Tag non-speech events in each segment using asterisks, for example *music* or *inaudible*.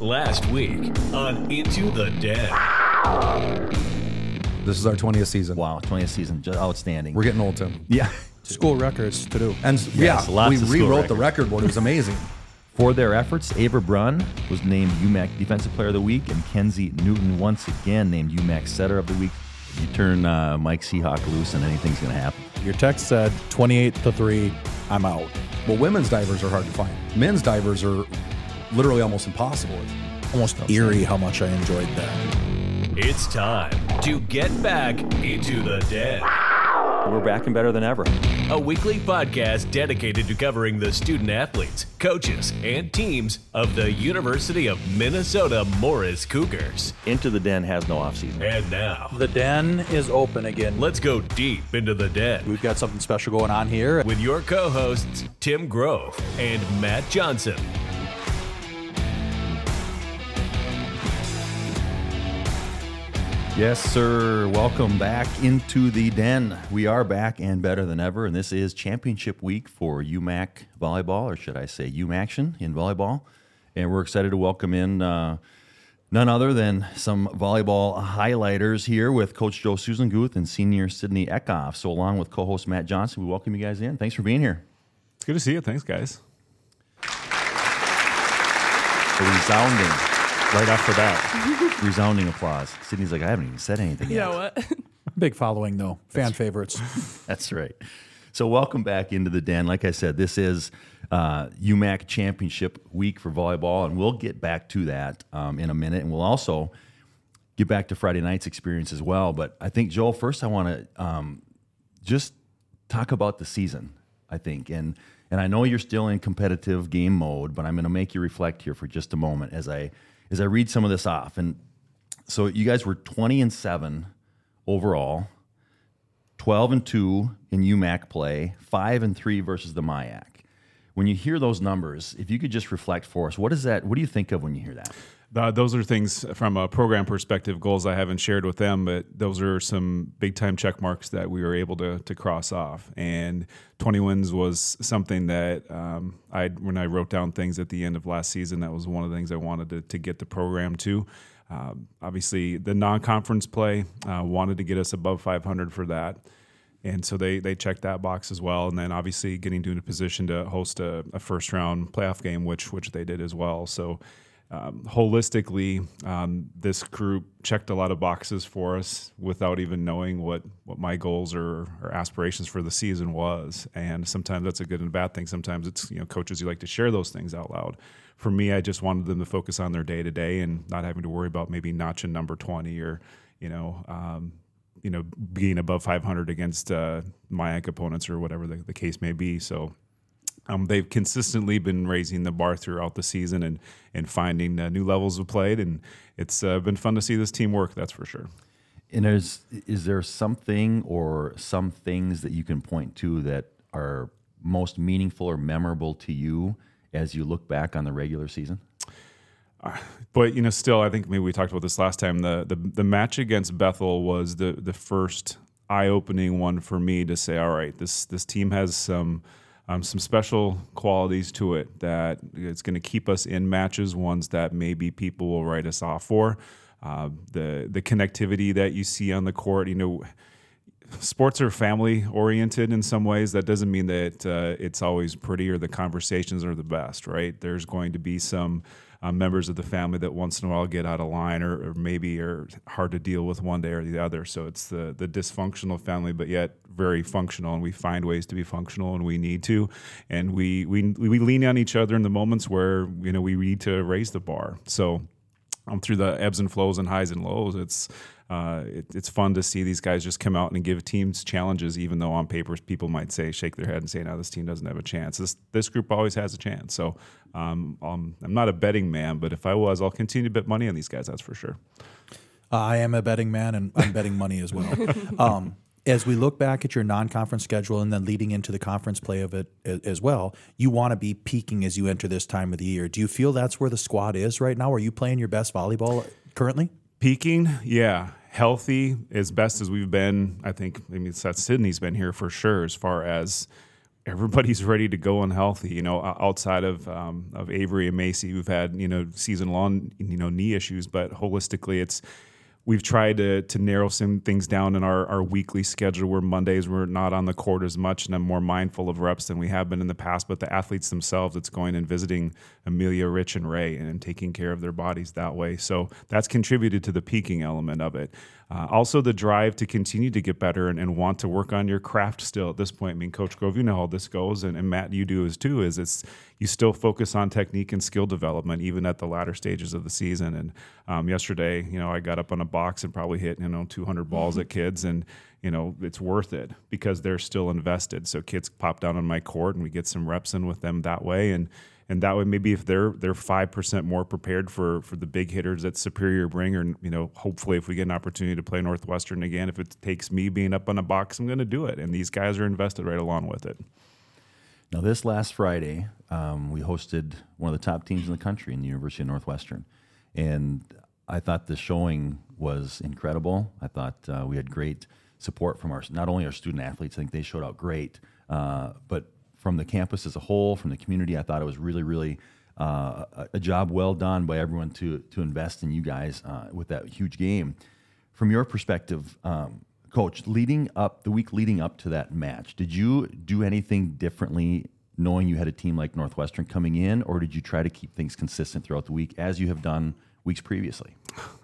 Last week on Into the Den. This is our 20th season. Wow, 20th season, just outstanding. We're getting old, Tim. yeah. *laughs* School records to do. And Yes, yeah, lots we of school rewrote the record board. It was amazing. *laughs* For their efforts, Ava Brunn was named UMAC Defensive Player of the Week, and Kenzie Newton once again named UMAC Setter of the Week. You turn uh, Mike Seahawk loose, and anything's going to happen. Your text said 28 to 3, I'm out. well, women's divers are hard to find. Men's divers are literally almost impossible. It's Almost eerie how much I enjoyed that. It's time to get back into the den. We're back and better than ever. A weekly podcast dedicated to covering the student athletes, coaches, and teams of the University of Minnesota Morris Cougars. Into the Den has no offseason. And now, The den is open again. let's go deep into the den We've got something special going on here. with your co hosts, Tim Grove and Matt Johnson. Yes, sir. Welcome back into the den. We are back and better than ever, and this is championship week for UMAC volleyball, or should I say UMAction in volleyball. And we're excited to welcome in uh, none other than some volleyball highlighters here with Coach Joe Sussenguth and Senior Sydney Eckhoff. So, along with co-host Matt Johnson, we welcome you guys in. Thanks for being here. It's good to see you. Thanks, guys. Resounding, Right after that. Resounding applause. Sydney's like, I haven't even said anything You yet. know what? *laughs* Big following, though. Fan favorites. *laughs* That's right. So, welcome back into the den. Like I said, this is uh, UMAC Championship week for volleyball, and we'll get back to that um, in a minute. And we'll also get back to Friday night's experience as well. But I think, Joel, first I want to um, just talk about the season, I think. And, and I know you're still in competitive game mode, but I'm going to make you reflect here for just a moment as I, as I read some of this off. And so, you guys were 20 and 7 overall. 12 and 2 in UMAC play, 5 and 3 versus the MIAC. When you hear those numbers, if you could just reflect for us, what is that? What do you think of when you hear that? Those are things from a program perspective, goals I haven't shared with them, but those are some big time check marks that we were able to, to cross off. And 20 wins was something that um, I, when I wrote down things at the end of last season, that was one of the things I wanted to, to get the program to. Um, obviously, the non conference play uh, wanted to get us above 500 for that. And so they they checked that box as well, and then obviously getting to a position to host a, a first round playoff game, which which they did as well. So um, holistically, um, this group checked a lot of boxes for us without even knowing what what my goals or, or aspirations for the season was. And sometimes that's a good and bad thing. Sometimes it's you know coaches you like to share those things out loud. For me, I just wanted them to focus on their day to day and not having to worry about maybe notching number twenty or you know. Um, you know, being above 500 against uh, my opponents or whatever the, the case may be. So um, they've consistently been raising the bar throughout the season and and finding uh, new levels of play, and it's uh, been fun to see this team work. That's for sure. And is is there something or some things that you can point to that are most meaningful or memorable to you as you look back on the regular season? But you know, still, I think maybe we talked about this last time. The the, the match against Bethel was the the first eye opening one for me to say, all right, this this team has some um, some special qualities to it that it's going to keep us in matches, ones that maybe people will write us off for. Uh, the the connectivity that you see on the court, you know sports are family oriented in some ways. That doesn't mean that uh, it's always pretty or the conversations are the best, right? There's going to be some uh, members of the family that once in a while get out of line or, or maybe are hard to deal with one day or the other. So it's the the dysfunctional family, but yet very functional, and we find ways to be functional, and we need to, and we we we lean on each other in the moments where you know we need to raise the bar. So um, through the ebbs and flows and highs and lows. It's uh, it, it's fun to see these guys just come out and give teams challenges, even though on paper people might say shake their head and say, "No, this team doesn't have a chance." This this group always has a chance. So um, um, I'm not a betting man, but if I was, I'll continue to bet money on these guys. That's for sure. Uh, I am a betting man, and I'm betting money as well. *laughs* Um, as we look back at your non-conference schedule and then leading into the conference play of it as well, you want to be peaking as you enter this time of the year. Do you feel that's where the squad is right now? Are you playing your best volleyball currently? Peaking, yeah, healthy as best as we've been. I think. I mean, that Sydney's been here for sure. As far as everybody's *laughs* ready to go and healthy. You know, outside of um, of Avery and Macy, who've had you know season long you know knee issues, but holistically, it's we've tried to to narrow some things down in our, our weekly schedule where Mondays we're not on the court as much and I'm more mindful of reps than we have been in the past. But the athletes themselves, it's going and visiting Amelia, Rich, and Ray and taking care of their bodies that way. So that's contributed to the peaking element of it. Uh, also, the drive to continue to get better and, and, want to work on your craft still at this point. I mean, Coach Grove, you know how this goes, and, and Matt, you do as too. Is it's you still focus on technique and skill development even at the latter stages of the season. And um, yesterday, you know, I got up on a box and probably hit you know 200 balls mm-hmm. at kids, and you know it's worth it because they're still invested. So kids pop down on my court, and we get some reps in with them that way, and and that way maybe if they're they're five percent more prepared for for the big hitters that Superior bring, or you know hopefully if we get an opportunity to play Northwestern again, if it takes me being up on a box, I'm going to do it, and these guys are invested right along with it. Now this last Friday, um, we hosted one of the top teams in the country in the University of Northwestern, and I thought the showing was incredible. I thought uh, we had great support from our not only our student athletes. I think they showed out great, uh, but from the campus as a whole, from the community. I thought it was really, really uh, a, job well done by everyone to to invest in you guys uh, with that huge game. From your perspective, um, coach, leading up the week leading up to that match, did you do anything differently? Knowing you had a team like Northwestern coming in, or did you try to keep things consistent throughout the week as you have done weeks previously?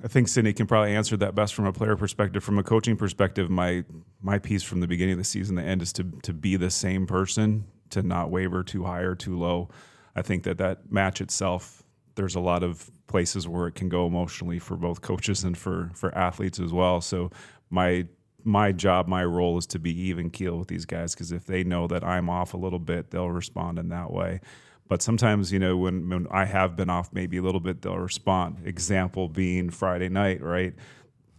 I think Sydney can probably answer that best from a player perspective. From a coaching perspective, my my piece from the beginning of the season to end is to to be the same person to not waver too high or too low. I think that that match itself, there's a lot of places where it can go emotionally for both coaches and for for athletes as well. So my my job, my role is to be even keel with these guys because if they know that I'm off a little bit, they'll respond in that way. But sometimes, you know, when, when I have been off maybe a little bit, they'll respond. Example being Friday night, right?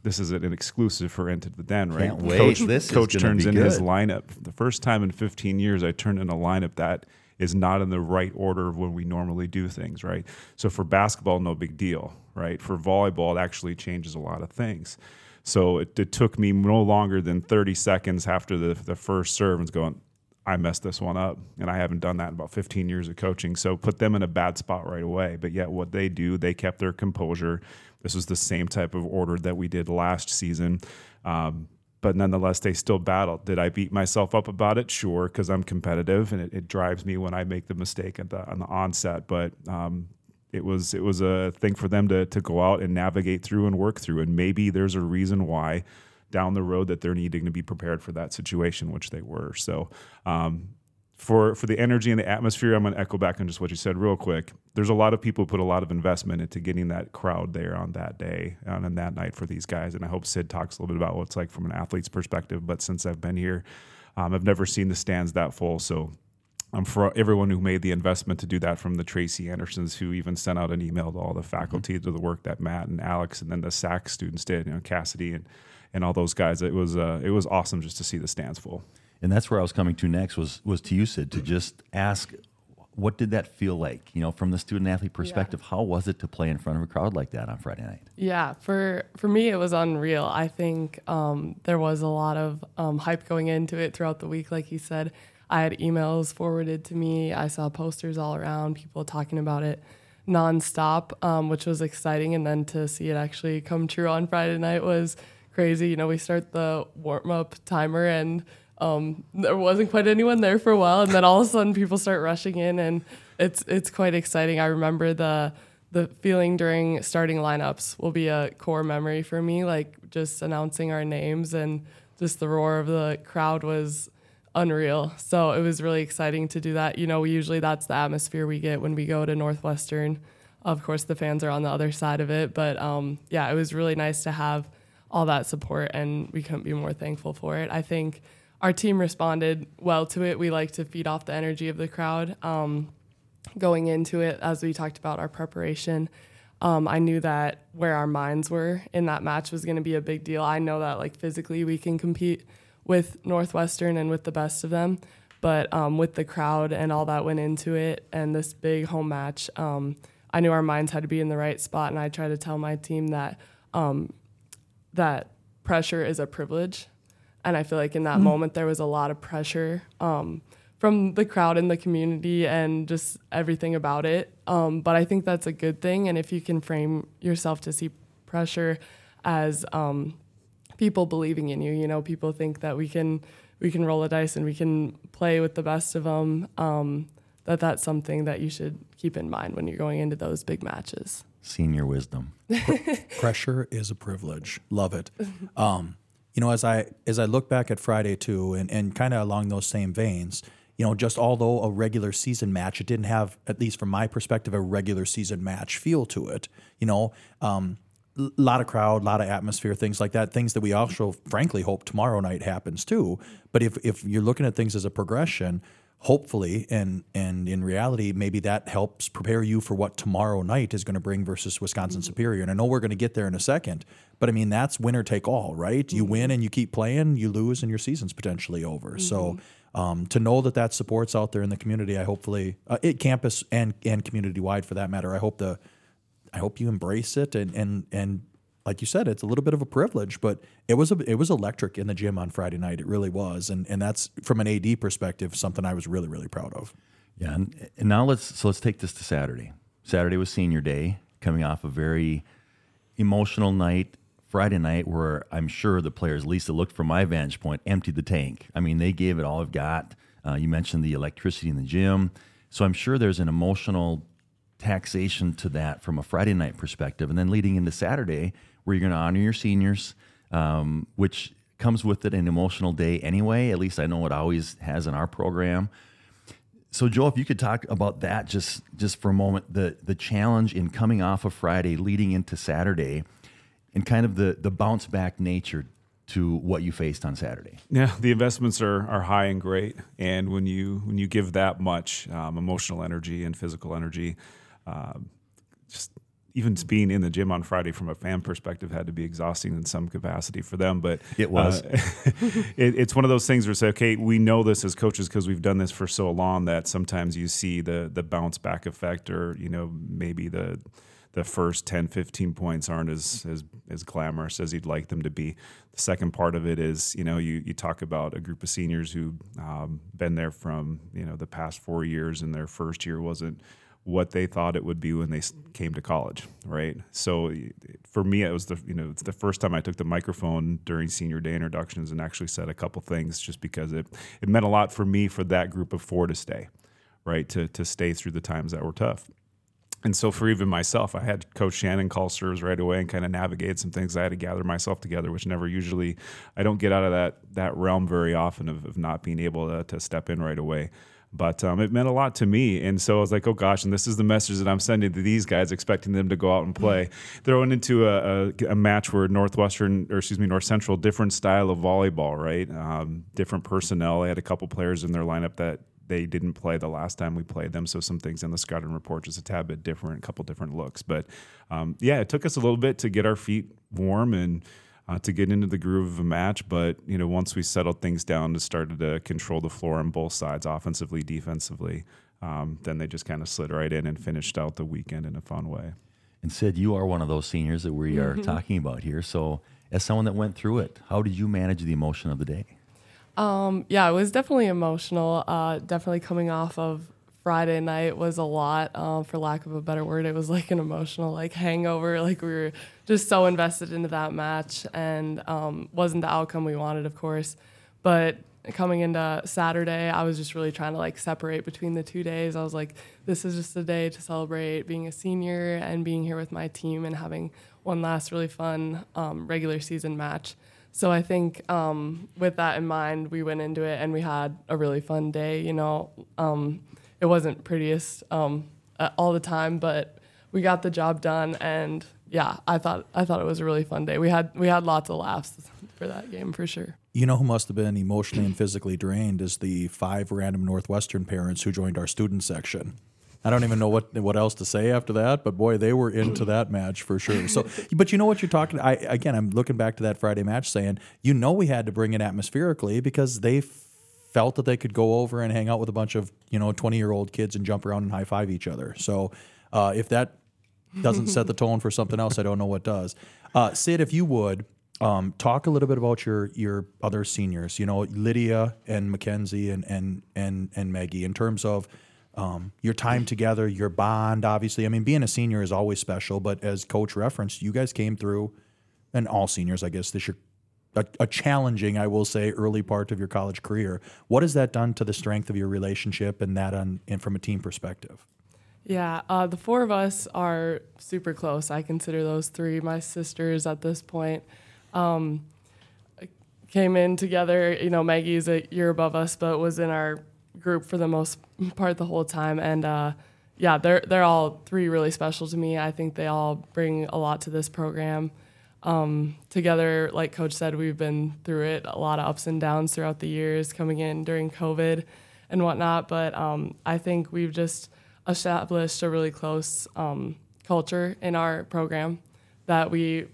This is an exclusive for Into the Den, right? Can't wait. Coach, this coach turns in good. his lineup. The first time in 15 years, I turned in a lineup that is not in the right order of when we normally do things, right? So for basketball, no big deal, right? For volleyball, it actually changes a lot of things. So it, it took me no longer than 30 seconds after the, the first serve and going, I messed this one up. And I haven't done that in about 15 years of coaching. So put them in a bad spot right away. But yet, what they do, they kept their composure. This was the same type of order that we did last season. Um, but nonetheless, they still battled. Did I beat myself up about it? Sure, because I'm competitive and it, it, drives me when I make the mistake at the, on the onset. But um, it was it was a thing for them to to go out and navigate through and work through. And maybe there's a reason why down the road that they're needing to be prepared for that situation, which they were. So, um, for for the energy and the atmosphere, I'm going to echo back on just what you said real quick. There's a lot of people who put a lot of investment into getting that crowd there on that day and on that night for these guys. And I hope Sid talks a little bit about what it's like from an athlete's perspective. But since I've been here, um, I've never seen the stands that full. So um, for everyone who made the investment to do that, from the Tracy Andersons, who even sent out an email to all the faculty mm-hmm. to the work that Matt and Alex and then the SAC students did, you know, Cassidy and and all those guys. It was uh, it was awesome just to see the stands full. And that's where I was coming to next was was to you, Sid, to just ask, what did that feel like? You know, from the student athlete perspective, yeah. how was it to play in front of a crowd like that on Friday night? Yeah, for for me, it was unreal. I think um, there was a lot of um, hype going into it throughout the week, like you said. I had emails forwarded to me. I saw posters all around, people talking about it nonstop, um, which was exciting. And then to see it actually come true on Friday night was crazy. You know, we start the warm up timer and um, there wasn't quite anyone there for a while, and then all of a sudden people start rushing in, and it's it's quite exciting. I remember the the feeling during starting lineups will be a core memory for me. Like just announcing our names and just the roar of the crowd was unreal. So it was really exciting to do that. You know, we usually that's the atmosphere we get when we go to Northwestern. Of course, the fans are on the other side of it, but um, yeah, it was really nice to have all that support, and we couldn't be more thankful for it. I think our team responded well to it. We like to feed off the energy of the crowd. Um, going into it, as we talked about our preparation, um, I knew that where our minds were in that match was going to be a big deal. I know that like physically we can compete with Northwestern and with the best of them, but um, with the crowd and all that went into it and this big home match, um, I knew our minds had to be in the right spot. And I tried to tell my team that um, that pressure is a privilege. And I feel like in that mm moment there was a lot of pressure um, from the crowd in the community and just everything about it. Um, but I think that's a good thing. And if you can frame yourself to see pressure as um, people believing in you, you know, people think that we can we can roll a dice and we can play with the best of them. Um, that that's something that you should keep in mind when you're going into those big matches. Senior wisdom. *laughs* Pressure is a privilege. Love it. *laughs* Um, you know, as I as I look back at Friday too, and, and kind of along those same veins, you know, just although a regular season match, it didn't have, at least from my perspective, a regular season match feel to it. You know, um, a lot of crowd, a lot of atmosphere, things like that. Things that we also, frankly, hope tomorrow night happens too. But if if you're looking at things as a progression, hopefully, and and in reality, maybe that helps prepare you for what tomorrow night is going to bring versus Wisconsin Superior. And I know we're going to get there in a second, but I mean that's winner take all, right? You win and you keep playing, you lose, and your season's potentially over. So um, to know that that support's out there in the community, I hopefully uh, it campus and and community wide for that matter. I hope the I hope you embrace it and and and like you said, it's a little bit of a privilege, but it was a, it was electric in the gym on Friday night. It really was, and and that's from an AD perspective something I was really really proud of. Yeah, and, and now let's so let's take this to Saturday. Saturday was senior day, coming off a very emotional night. Friday night, where I'm sure the players, at least it looked from my vantage point, emptied the tank. I mean, they gave it all they've got. Uh, you mentioned the electricity in the gym, so I'm sure there's an emotional taxation to that from a Friday night perspective, and then leading into Saturday, where you're going to honor your seniors, um, which comes with it an emotional day anyway. At least I know it always has in our program. So, Joe, if you could talk about that just just for a moment, the the challenge in coming off of Friday, leading into Saturday, and kind of the the bounce back nature to what you faced on Saturday. Yeah, the investments are are high and great, and when you when you give that much um, emotional energy and physical energy, um, just even being in the gym on Friday from a fan perspective had to be exhausting in some capacity for them. But It was. uh, *laughs* it, it's one of those things where say, okay, we know this as coaches because we've done this for so long that sometimes you see the the bounce back effect, or you know maybe the the first 10 15 points aren't as as as glamorous as you'd like them to be the second part of it is you know you you talk about a group of seniors who um, been there from you know the past four years and their first year wasn't what they thought it would be when they came to college, right? So for me, it was the you know it's the first time I took the microphone during senior day introductions and actually said a couple things, just because it it meant a lot for me for that group of four to stay, right? To to stay through the times that were tough. And so for even myself, I had Coach Shannon call serves right away and kind of navigate some things. I had to gather myself together, which never usually I don't get out of that that realm very often of, of not being able to, to step in right away. But um, it meant a lot to me, and so I was like, "Oh gosh!" And this is the message that I'm sending to these guys, expecting them to go out and play. Throwing into a, a, a match where Northwestern, or excuse me, North Central, different style of volleyball, right? Um, different personnel. They had a couple players in their lineup that they didn't play the last time we played them. So some things in the scouting report just a tad bit different, a couple different looks. But um, yeah, it took us a little bit to get our feet warm and uh, to get into the groove of a match. But you know, once we settled things down and started to control the floor on both sides, offensively, defensively, um, then they just kind of slid right in and finished out the weekend in a fun way. And Sid, you are one of those seniors that we are talking about here. So, as someone that went through it, how did you manage the emotion of the day? Um, yeah, it was definitely emotional. Uh, definitely coming off of Friday night was a lot, uh, for lack of a better word. It was like an emotional like hangover. *laughs* Like we were just so invested into that match, and um, wasn't the outcome we wanted, of course. But coming into Saturday, I was just really trying to like separate between the two days. I was like, this is just a day to celebrate being a senior and being here with my team and having one last really fun um, regular season match. So I think um, with that in mind, we went into it and we had a really fun day. You know, um, it wasn't prettiest um, all the time, but we got the job done. And yeah, I thought I thought it was a really fun day. We had we had lots of laughs for that game for sure. You know who must have been emotionally and physically drained is the five random Northwestern parents who joined our student section. I don't even know what what else to say after that, but boy, they were into that match for sure. So, *laughs* but you know what you're talking. I again, I'm looking back to that Friday match, saying you know we had to bring it atmospherically because they felt that they could go over and hang out with a bunch of you know 20 year old kids and jump around and high five each other. So, uh, if that doesn't set the tone for something else, I don't know what does. Uh, Sid, if you would, Um, talk a little bit about your your other seniors. You know, Lydia and Mackenzie and and and and Maggie. In terms of um, your time together, your bond. Obviously, I mean, being a senior is always special. But as Coach referenced, you guys came through, and all seniors, I guess, this year. A, a challenging, I will say, early part of your college career. What has that done to the strength of your relationship and that on and from a team perspective? Yeah, uh, the four of us are super close. I consider those three my sisters at this point. Um, came in together. You know, Maggie's a year above us, but was in our group for the most part the whole time. And uh, yeah, they're they're all three really special to me. I think they all bring a lot to this program. Um, together, like Coach said, we've been through it, a lot of ups and downs throughout the years, coming in during COVID and whatnot. But um, I think we've just established a really close um, culture in our program that we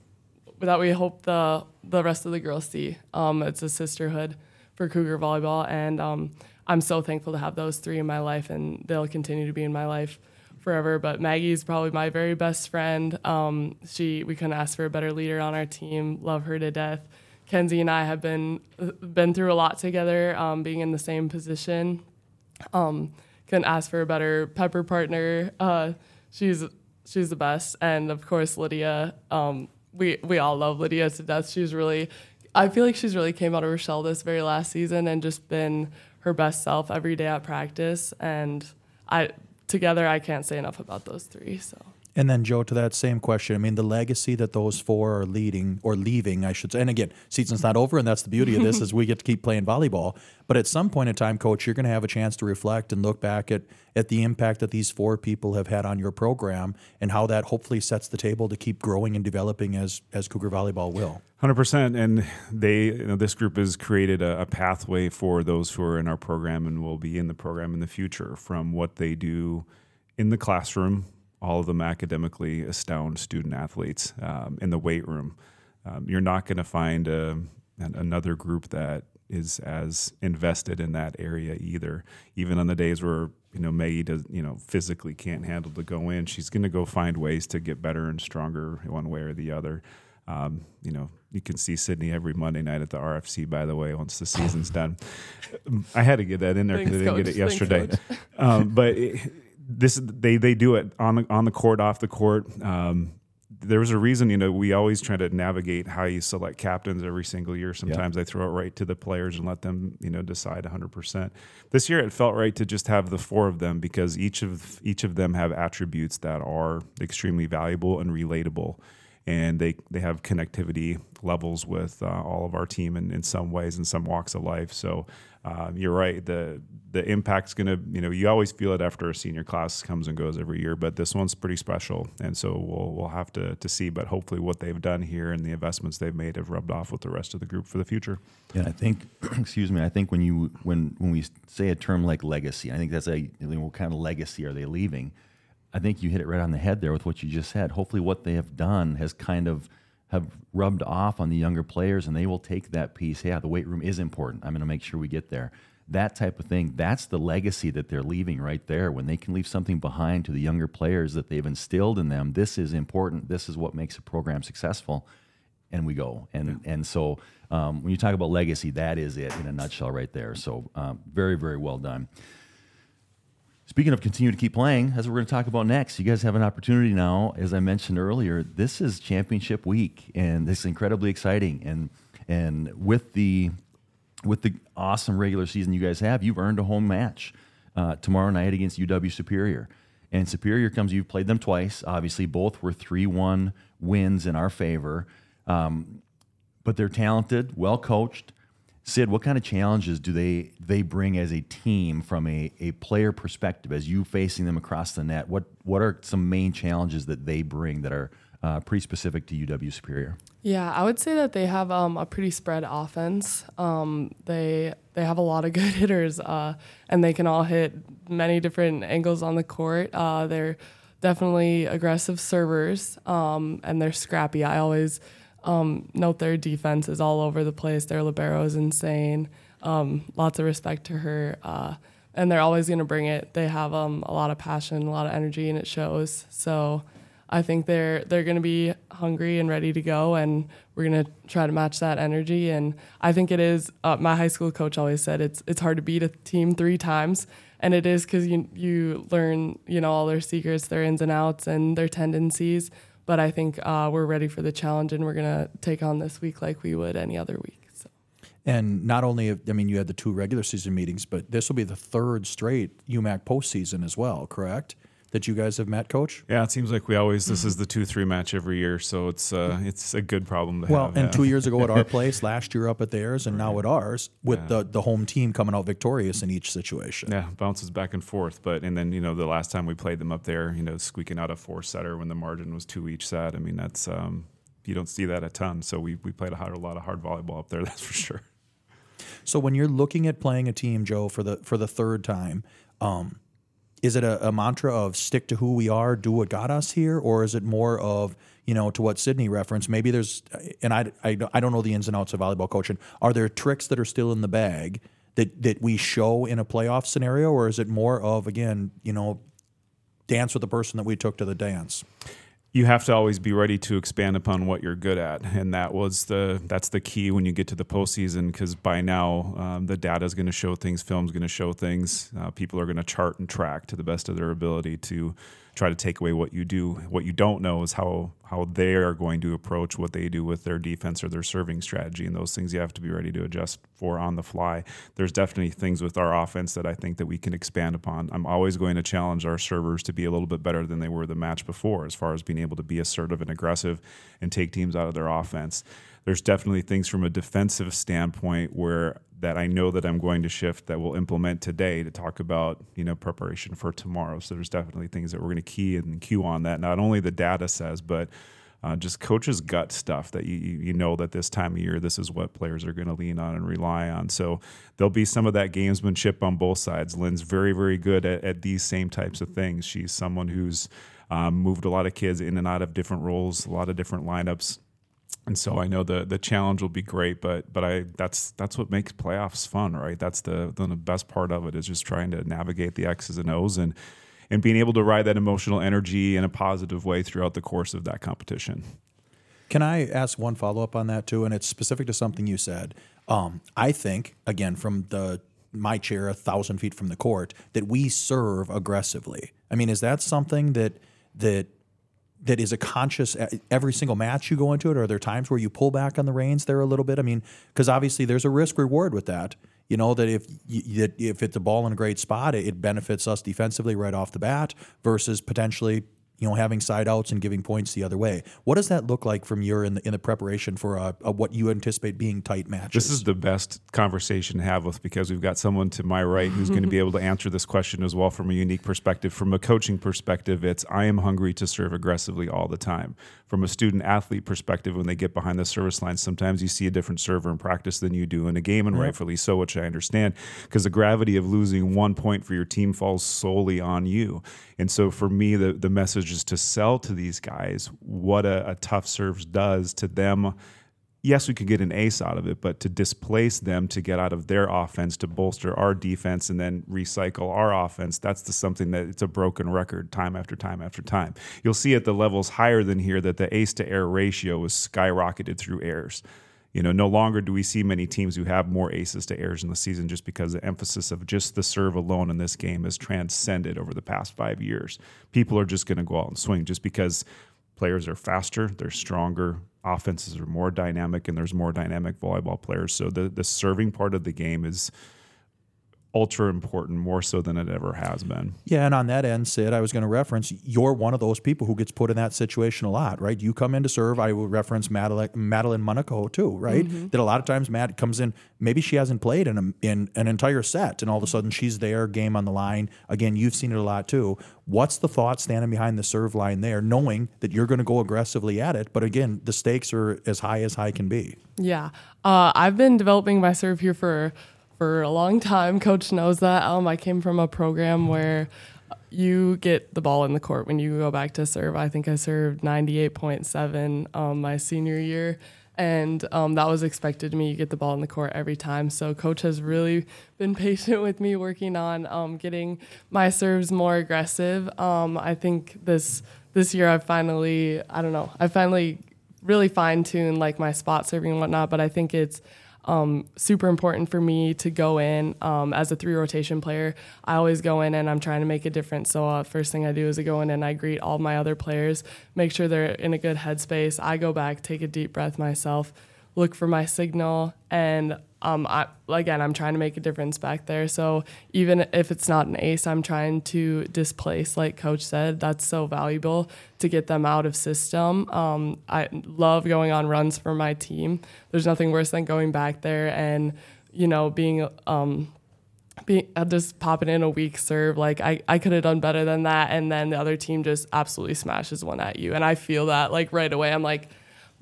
that we hope the the rest of the girls see. Um, it's a sisterhood for Cougar volleyball, and um, I'm so thankful to have those three in my life, and they'll continue to be in my life forever. But Maggie's probably my very best friend. Um, she we couldn't ask for a better leader on our team. Love her to death. Kenzie and I have been been through a lot together, um, being in the same position. Um, couldn't ask for a better pepper partner. Uh, she's she's the best, and of course Lydia. Um, we we all love Lydia to death. She's really, I feel like she's really came out of her shell this very last season and just been her best self every day at practice. And I together I can't say enough about those three. So. And then Joe, to that same question, I mean, the legacy that those four are leading or leaving, I should say. And again, season's not over, and that's the beauty of this *laughs* is we get to keep playing volleyball. But at some point in time, coach, you're going to have a chance to reflect and look back at at the impact that these four people have had on your program and how that hopefully sets the table to keep growing and developing as as Cougar volleyball will. Hundred percent, and they you know, this group has created a, a pathway for those who are in our program and will be in the program in the future from what they do in the classroom all of them academically astound student athletes um, in the weight room. Um, you're not going to find a, an, another group that is as invested in that area either. Even on the days where you know Maggie does you know physically can't handle to go in, she's going to go find ways to get better and stronger one way or the other. Um, you know, you can see Sydney every Monday night at the RFC. By the way, once the season's done, I had to get that in there because I didn't get it yesterday. *laughs* Um, but it, this they they do it on the on the court, off the court. Um, there's a reason, you know, we always try to navigate how you select captains every single year. Sometimes yeah. I throw it right to the players and let them, you know, decide 100%. This year it felt right to just have the four of them because each of each of them have attributes that are extremely valuable and relatable and they they have connectivity levels with uh, all of our team in, in some ways in some walks of life. So um, you're right. The the impact's to you know you always feel it after a senior class comes and goes every year, but this one's pretty special, and so we'll we'll have to to see. But hopefully, what they've done here and the investments they've made have rubbed off with the rest of the group for the future. Yeah, I think *clears throat* excuse me. I think when you when when we say a term like legacy, I think that's a you know, what kind of legacy are they leaving? I think you hit it right on the head there with what you just said. Hopefully, what they have done has kind of have rubbed off on the younger players and they will take that piece. Yeah, the weight room is important. I'm going to make sure we get there. That type of thing, that's the legacy that they're leaving right there. When they can leave something behind to the younger players that they've instilled in them, this is important. This is what makes a program successful. And we go. And, yeah. and so um, when you talk about legacy, that is it in a nutshell right there. So um, very, very well done. Speaking of continue to keep playing, that's what we're going to talk about next. You guys have an opportunity now, as I mentioned earlier. This is championship week, and is incredibly exciting. And and with the with the awesome regular season you guys have, you've earned a home match uh, tomorrow night against UW Superior. And Superior comes. You've played them twice. Obviously, both were three one wins in our favor. Um, but they're talented, well coached. Sid, what kind of challenges do they they bring as a team from a, a player perspective as you facing them across the net? What what are some main challenges that they bring that are uh, pretty specific to UW Superior? Yeah, I would say that they have um, a pretty spread offense. Um, they they have a lot of *laughs* good hitters, uh, and they can all hit many different angles on the court. Uh, they're definitely aggressive servers, um, and they're scrappy. I always um, note their defense is all over the place. Their libero is insane. Um, lots of respect to her. Uh, and they're always going to bring it. They have um, a lot of passion, a lot of energy, and it shows. So I think they're they're going to be hungry and ready to go, and we're going to try to match that energy. And I think it is. Uh, my high school coach always said it's it's hard to beat a team three times, and it is because you you learn you know all their secrets, their ins and outs, and their tendencies. But I think uh, we're ready for the challenge, and we're going to take on this week like we would any other week. So. And not only, I mean, you had the two regular season meetings, but this will be the third straight UMAC postseason as well, correct? That you guys have met, Coach? Yeah, it seems like we always this is the two three match every year, so it's uh, it's a good problem to well, have. Well, and yeah. two years ago at our *laughs* place, last year up at theirs, and right. now at ours, with yeah. the the home team coming out victorious in each situation. Yeah, bounces back and forth, but and then you know the last time we played them up there, you know, squeaking out a four setter when the margin was two each set. I mean, that's um, you don't see that a ton. So we we played a, hard, a lot of hard volleyball up there, *laughs* that's for sure. So when you're looking at playing a team, Joe, for the for the third time. Um, is it a, a, mantra of stick to who we are, do what got us here, or is it more of you know to what Sydney referenced? Maybe there's, and I, I, I don't know the ins and outs of volleyball coaching. Are there tricks that are still in the bag that that we show in a playoff scenario, or is it more of again, you know, dance with the person that we took to the dance? You have to always be ready to expand upon what you're good at, and that was the that's the key when you get to the postseason. Because by now, um, the data is going to show things, film's going to show things. Uh, people are going to chart and track to the best of their ability to try to take away what you do. What you don't know is how how they are going to approach what they do with their defense or their serving strategy, and those things you have to be ready to adjust for on the fly. There's definitely things with our offense that I think that we can expand upon. I'm always going to challenge our servers to be a little bit better than they were the match before, as far as being able to be assertive and aggressive and take teams out of their offense. There's definitely things from a defensive standpoint where that I know that I'm going to shift that we'll implement today to talk about you know preparation for tomorrow. So there's definitely things that we're going to key and cue on that. Not only the data says, but uh, just coach's gut stuff that you you know that this time of year this is what players are going to lean on and rely on. So there'll be some of that gamesmanship on both sides. Lynn's very very good at, at these same types of things. She's someone who's um, moved a lot of kids in and out of different roles, a lot of different lineups and so I know the the challenge will be great, but but I that's that's what makes playoffs fun, right? That's the the best part of it is just trying to navigate the X's and O's and and being able to ride that emotional energy in a positive way throughout the course of that competition. Can I ask one follow up on that too? And it's specific to something you said. Um, I think again from the my chair a thousand feet from the court that we serve aggressively. I mean, is that something that that that is a conscious every single match you go into it? Are there times where you pull back on the reins there a little bit? I mean, because obviously there's a risk reward with that. You know that if that if it's a ball in a great spot, it benefits us defensively right off the bat versus potentially you know, having side outs and giving points the other way. What does that look like from your in the in the preparation for a, a what you anticipate being tight matches? This is the best conversation to have with because we've got someone to my right who's going to be *laughs* able to answer this question as well from a unique perspective. From a coaching perspective, it's I am hungry to serve aggressively all the time. From a student athlete perspective, when they get behind the service line, sometimes you see a different server in practice than you do in a game, and rightfully so, which I understand because the gravity of losing one point for your team falls solely on you. And so for me, the the message is to sell to these guys what a, a tough serves does to them yes, we could get an ace out of it, but to displace them to get out of their offense to bolster our defense and then recycle our offense, that's the something that it's a broken record time after time after time. You'll see at the levels higher than here that the ace to air ratio was skyrocketed through airs. You know, no longer do we see many teams who have more aces to airs in the season just because the emphasis of just the serve alone in this game has transcended over the past five years. People are just going to go out and swing just because players are faster, they're stronger, offenses are more dynamic, and there's more dynamic volleyball players. So the the serving part of the game is ultra important more so than it ever has been. Yeah, and on that end, Sid, I was going to reference you're one of those people who gets put in that situation a lot, right? You come in to serve. I will reference Madeline, Madeline Monaco too, right? Mm-hmm. That a lot of times Matt comes in, maybe she hasn't played in a, in an entire set, and all of a sudden she's there, game on the line. Again, you've seen it a lot too. What's the thought standing behind the serve line there, knowing that you're going to go aggressively at it, but again, the stakes are as high as high can be. Yeah, uh, I've been developing my serve here for for a long time. Coach knows that. Um, I came from a program where you get the ball in the court when you go back to serve. I think I served 98.7 um, my senior year. And um, that was expected of me. You get the ball in the court every time. So, coach has really been *laughs* patient with me working on um, getting my serves more aggressive. Um, I think this this year I've finally, I don't know, I finally really fine tuned like my spot serving and whatnot. But I think it's um, super important for me to go in um, as a three rotation player. I always go in and I'm trying to make a difference. So uh, first thing I do is I go in and I greet all my other players, make sure they're in a good headspace. I go back, take a deep breath myself, look for my signal, and um, I, again, I'm trying to make a difference back there. So even if it's not an ace, I'm trying to displace, like Coach said, that's so valuable to get them out of system. Um, I love going on runs for my team. There's nothing worse than going back there and, you know, being, um, being uh, just popping in a weak serve. Like I, I could have done better than that. And then the other team just absolutely smashes one at you. And I feel that like right away. I'm like,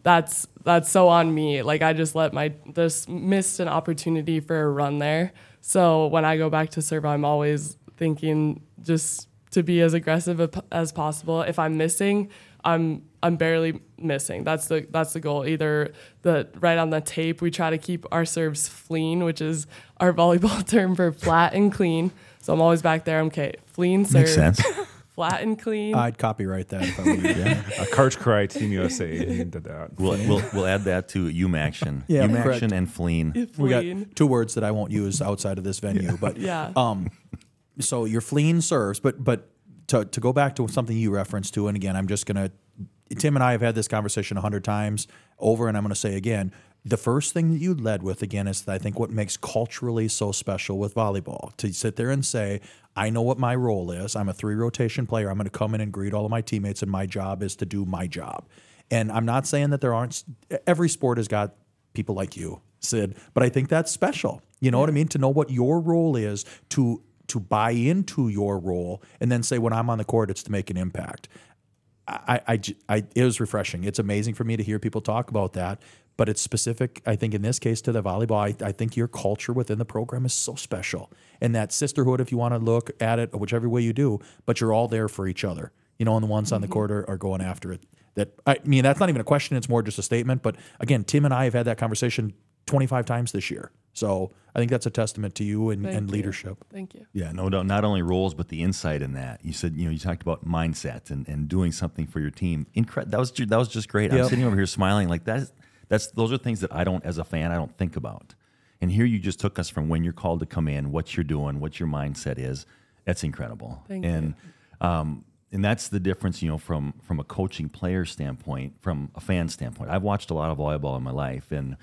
that's that's so on me. Like I just let my just missed an opportunity for a run there. So when I go back to serve, I'm always thinking just to be as aggressive as possible. If I'm missing, I'm I'm barely missing. That's the that's the goal. Either the right on the tape, we try to keep our serves flean, which is our *laughs* volleyball term for flat and clean. So I'm always back there. Okay, flean serve. Makes sense. *laughs* flat and clean. I'd copyright that if I were you. yeah. A Karch Kiraly Team USA did that. We'll, we'll, we'll add that to UMAction. *laughs* Yeah, UMAction correct. and flean. We got two words that I won't use outside of this venue, but Yeah. Um, so your flean serves, but but to to go back to something you referenced to, and again, I'm just gonna. Tim and I have had this conversation a hundred times over, and I'm going to say again. The first thing that you led with again is I think what makes culturally so special with volleyball to sit there and say, I know what my role is. I'm a three rotation player. I'm going to come in and greet all of my teammates, and my job is to do my job. And I'm not saying that there aren't. Every sport has got people like you, Sid, but I think that's special. You know what I mean? To know what your role is, to to buy into your role, and then say when I'm on the court, it's to make an impact. I, I, I- it was refreshing. It's amazing for me to hear people talk about that, but it's specific, I think, in this case to the volleyball. I, I think your culture within the program is so special. And that sisterhood, if you want to look at it, whichever way you do, but you're all there for each other. You know, and the ones on the mm-hmm. court are, are going after it. That I mean, that's not even a question, it's more just a statement. But again, Tim and I have had that conversation 25 times this year. So I think that's a testament to you and, Thank and you. leadership. Thank you. Yeah, no doubt. Not only roles, but the insight in that. You said, you know, you talked about mindset and, and doing something for your team. Incre- that was that was just great. I'm sitting over here smiling like that. Is, that's those are things that I don't, as a fan, I don't think about. And here you just took us from when you're called to come in, what you're doing, what your mindset is. That's incredible. Thank and um, and that's the difference, you know, from from a coaching player standpoint, from a fan standpoint. I've watched a lot of volleyball in my life, and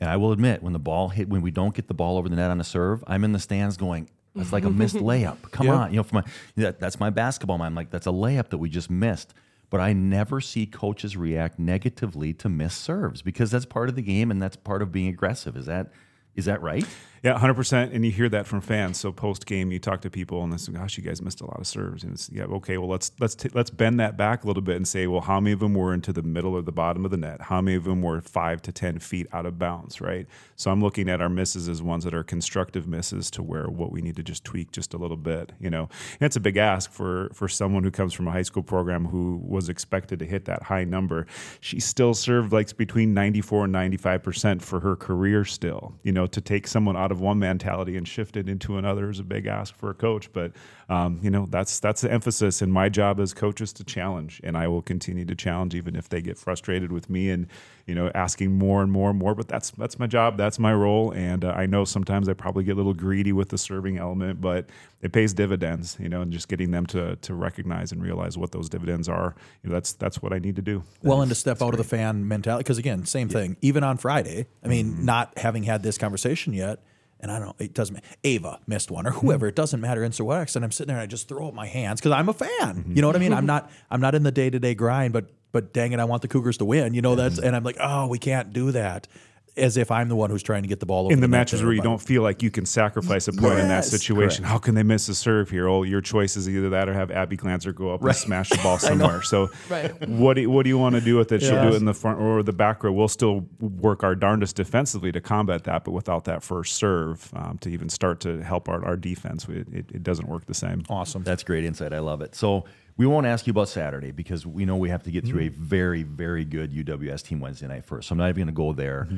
and I will admit, when the ball hit, when we don't get the ball over the net on a serve, I'm in the stands going, "That's like a missed *laughs* layup." Come Yeah. on, you know, for my that, that's my basketball mind. I'm like, that's a layup that we just missed. But I never see coaches react negatively to missed serves because that's part of the game and that's part of being aggressive. Is that is that right? Yeah, hundred percent. And you hear that from fans. So post game, you talk to people, and they say, "Gosh, you guys missed a lot of serves." And it's yeah, okay. Well, let's let's t- let's bend that back a little bit and say, well, how many of them were into the middle or the bottom of the net? How many of them were five to ten feet out of bounds? Right. So I'm looking at our misses as ones that are constructive misses to where what we need to just tweak just a little bit. You know, and it's a big ask for for someone who comes from a high school program who was expected to hit that high number. She still served like between 94 and 95 percent for her career. Still, you know, to take someone out of one mentality and shift it into another is a big ask for a coach. But um, you know, that's that's the emphasis. And my job as coach is to challenge, and I will continue to challenge even if they get frustrated with me and you know asking more and more and more. But that's that's my job. That's my role. And uh, I know sometimes I probably get a little greedy with the serving element, but it pays dividends. You know, and just getting them to to recognize and realize what those dividends are. You know, that's that's what I need to do. Well, and to step out of the fan mentality, because again, same thing. Even on Friday, I mean, Mm-hmm. not having had this conversation yet, and I don't it doesn't. matter. Ava missed one, or whoever. It doesn't matter. Insert X, and I'm sitting there, and I just throw up my hands because I'm a fan. You know what I mean? I'm not. I'm not in the day to day grind, but but dang it, I want the Cougars to win. You know that's, and I'm like, oh, we can't do that, as if I'm the one who's trying to get the ball over in the net matches where you but- don't feel like you can sacrifice a point in that Yes, situation. How can they miss a serve here? Oh, your choice is either that or have Abby Glanzer go up and smash the ball *laughs* somewhere. So, *laughs* Right. what do you, what do you want to do with it? She'll do it in the front or the back row. We'll still work our darndest defensively to combat that, but without that first serve um, to even start to help our, our defense, it, it, it doesn't work the same. Awesome. That's great insight. I love it. So we won't ask you about Saturday because we know we have to get through a very, very good UWS team Wednesday night first. So I'm not even going to go there.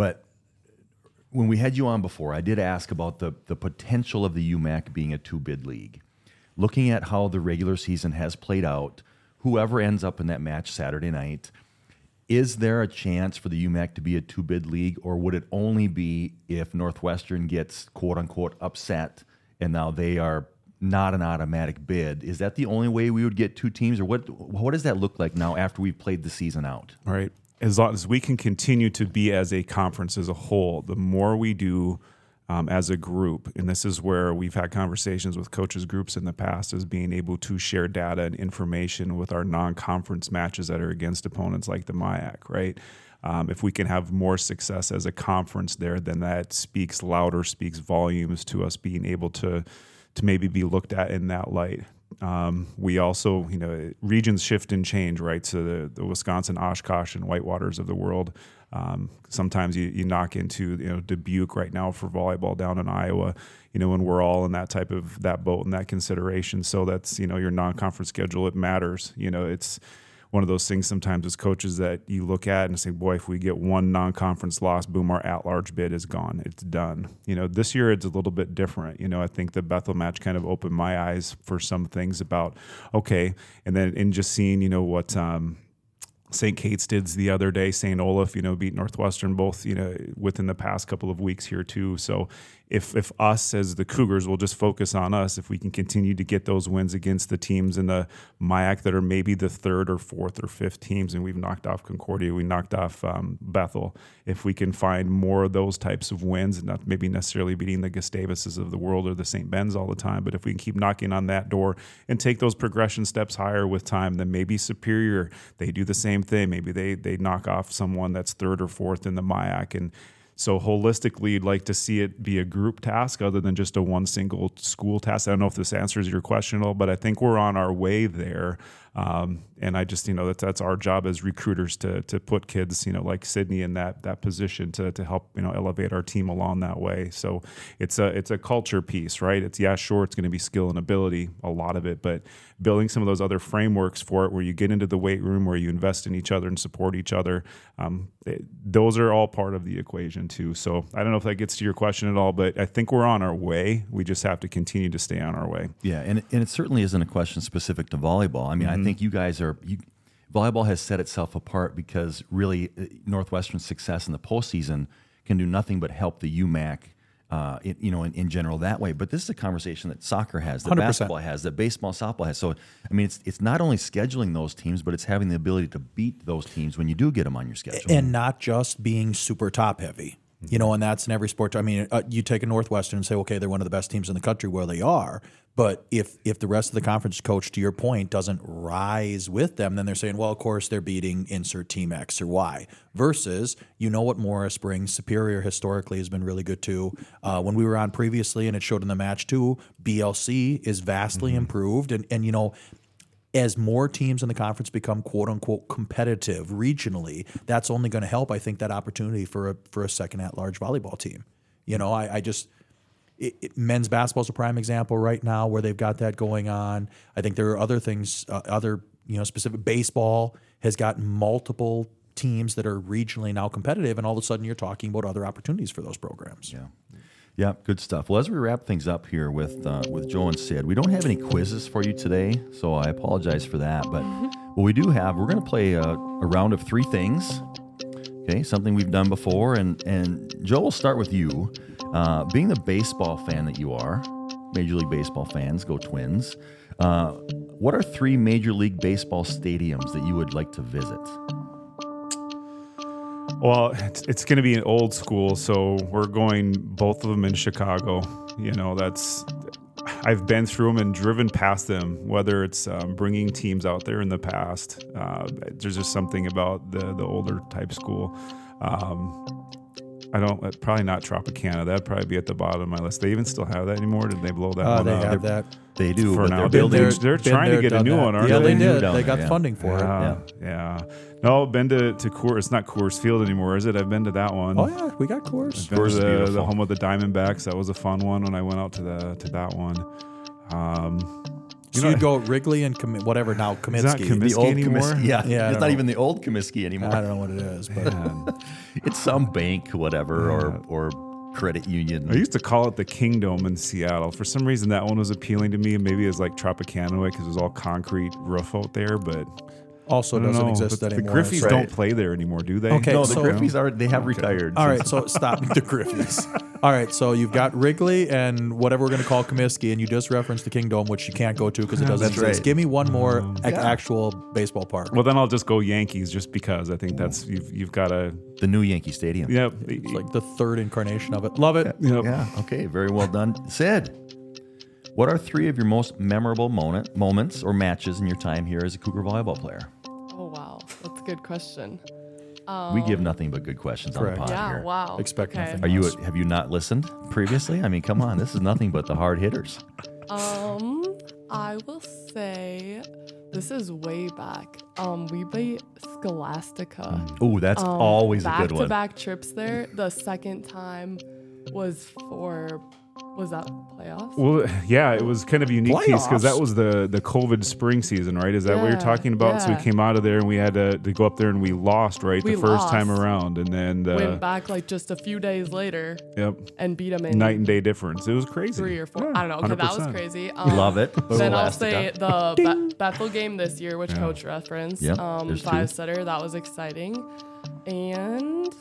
But when we had you on before, I did ask about the the potential of the UMAC being a two bid league. Looking at how the regular season has played out, whoever ends up in that match Saturday night, is there a chance for the UMAC to be a two bid league, or would it only be if Northwestern gets quote unquote upset and now they are not an automatic bid? Is that the only way we would get two teams, or what? What does that look like now after we've played the season out? All right. As long as we can continue to be as a conference as a whole, the more we do um, as a group, and this is where we've had conversations with coaches groups in the past, is being able to share data and information with our non-conference matches that are against opponents like the MIAC, right? Um, if we can have more success as a conference there, then that speaks louder, speaks volumes to us being able to to maybe be looked at in that light. Um, we also, you know, regions shift and change, right? So the, the Wisconsin Oshkosh and Whitewaters of the world. Um, sometimes you, you knock into you know Dubuque right now for volleyball down in Iowa. You know when we're all in that type of that boat and that consideration. So that's you know your non-conference schedule. It matters. You know it's one of those things sometimes as coaches that you look at and say, boy, if we get one non-conference loss, boom, our at-large bid is gone. It's done. You know, this year it's a little bit different. You know, I think the Bethel match kind of opened my eyes for some things about okay, and then in just seeing, you know, what. Um, St. Kate's did the other day. St. Olaf, you know, beat Northwestern both, you know, within the past couple of weeks here too. So if if us as the Cougars will just focus on us, if we can continue to get those wins against the teams in the MIAC that are maybe the third or fourth or fifth teams, and we've knocked off Concordia, we knocked off um, Bethel. If we can find more of those types of wins, and not maybe necessarily beating the Gustavuses of the world or the St. Ben's all the time, but if we can keep knocking on that door and take those progression steps higher with time, then maybe Superior they do the same thing. Maybe they they knock off someone that's third or fourth in the MIAC and so holistically, you'd like to see it be a group task other than just a one single school task. I don't know if this answers your question at all, but I think we're on our way there. Um, and I just, you know, that that's our job as recruiters to to put kids, you know, like Sydney in that that position to to help, you know, elevate our team along that way. So it's a it's a culture piece, right? It's yeah, sure, it's going to be skill and ability, a lot of it, but building some of those other frameworks for it, where you get into the weight room, where you invest in each other and support each other. Um, it, those are all part of the equation too. So I don't know if that gets to your question at all, but I think we're on our way. We just have to continue to stay on our way. Yeah, and and it certainly isn't a question specific to volleyball. I mean, mm-hmm. I think you guys are you, volleyball has set itself apart because really uh, Northwestern's success in the postseason can do nothing but help the UMAC. Uh, in, you know, in, in, general that way. But this is a conversation that soccer has, that 100%. basketball has, that baseball, softball has. So, I mean, it's it's not only scheduling those teams, but it's having the ability to beat those teams when you do get them on your schedule, and not just being super top heavy. You know, and that's in every sport. I mean, uh, you take a Northwestern and say, okay, they're one of the best teams in the country. Well, they are. But if if the rest of the conference coach, to your point, doesn't rise with them, then they're saying, well, of course they're beating insert team X or Y. Versus, you know what Morris brings. Superior historically has been really good too. Uh, when we were on previously, and it showed in the match too, BLC is vastly mm-hmm. improved, and and you know as more teams in the conference become quote unquote competitive regionally, that's only going to help. I think that opportunity for a for a second at large volleyball team. You know, I, I just it, it, men's basketball is a prime example right now where they've got that going on. I think there are other things, uh, other you know, specific baseball has got multiple teams that are regionally now competitive, and all of a sudden you're talking about other opportunities for those programs. Yeah. Yeah, good stuff. Well, as we wrap things up here with uh, with Joe and Sid, we don't have any quizzes for you today, so I apologize for that. But *laughs* what we do have, we're going to play a, a, round of three things. Okay, something we've done before, and and Joe, will start with you. Uh, being the baseball fan that you are, Major League Baseball fans, go Twins. Uh, what are three Major League Baseball stadiums that you would like to visit? Well, it's, it's going to be an old school, so we're going both of them in Chicago. You know, that's I've been through them and driven past them. Whether it's um, bringing teams out there in the past, uh, there's just something about the the older type school. Um, I don't. Uh, probably not Tropicana. That'd probably be at the bottom of my list. They even still have that anymore? Did they blow that uh, one they up? have that. They do. For now, they're, they're, they're trying to get a new that. one, aren't yeah, they? they did. They, they got yeah. funding for yeah, it. Yeah, yeah. No, I've been to to Coors. It's not Coors Field anymore, is it? I've been to that one. Oh yeah, we got Coors. I've been Coors to the, the home of the Diamondbacks. That was a fun one when I went out to the to that one. Um, you so know, you'd go Wrigley and Com- whatever now Comiskey. Comiskey the old anymore? Comiskey, yeah, yeah. It's not know. even the old Comiskey anymore. I don't know what it is, but *laughs* it's some bank, whatever, or or credit union. I used to call it the Kingdome in Seattle. For some reason, that one was appealing to me. Maybe it was like Tropicana because it was all concrete roof out there, but Also I doesn't know. exist the, the. Griffeys so- don't play there anymore, do they? Okay, No, the so- Griffeys are they have retired. All right, so stop *laughs* the Griffeys. *laughs* All right, so you've got Wrigley and whatever we're going to call Comiskey, and you just referenced the Kingdome, which you can't go to because it doesn't That's exist. right. Give me one more um, ac- actual baseball park. Well, then I'll just go Yankees just because I think that's you've you've got a the new Yankee Stadium. yep. It's like the third incarnation of it. Love it. yep. Yeah. Okay. Very well done, Sid. What are three of your most memorable moment, moments or matches in your time here as a Cougar volleyball player? Oh wow, that's a good question. we give nothing but good questions on the Correct. pod Yeah, here. wow. Expect okay. nothing. Are you have you not listened previously? I mean, come on, this is nothing but the hard hitters. Um, I will say this is way back. Um, we beat Scholastica. Oh, that's Um, always a good one. Back to back trips there. The second time was for was that playoffs? Well, yeah, it was kind of a unique piece because that was the the COVID spring season, right? Is that what you're talking about? So we came out of there and we had to, to go up there and we lost, right, We the first time around, and then uh, Went back like just a few days later yep, and beat them in night and day difference. It was crazy. three or four. Yeah, I don't know. Okay, that was crazy. Um, Love it. Then I'll say the Be- Bethel game this year, which coach referenced. Yep, um, there's two. five setter. That was exciting. And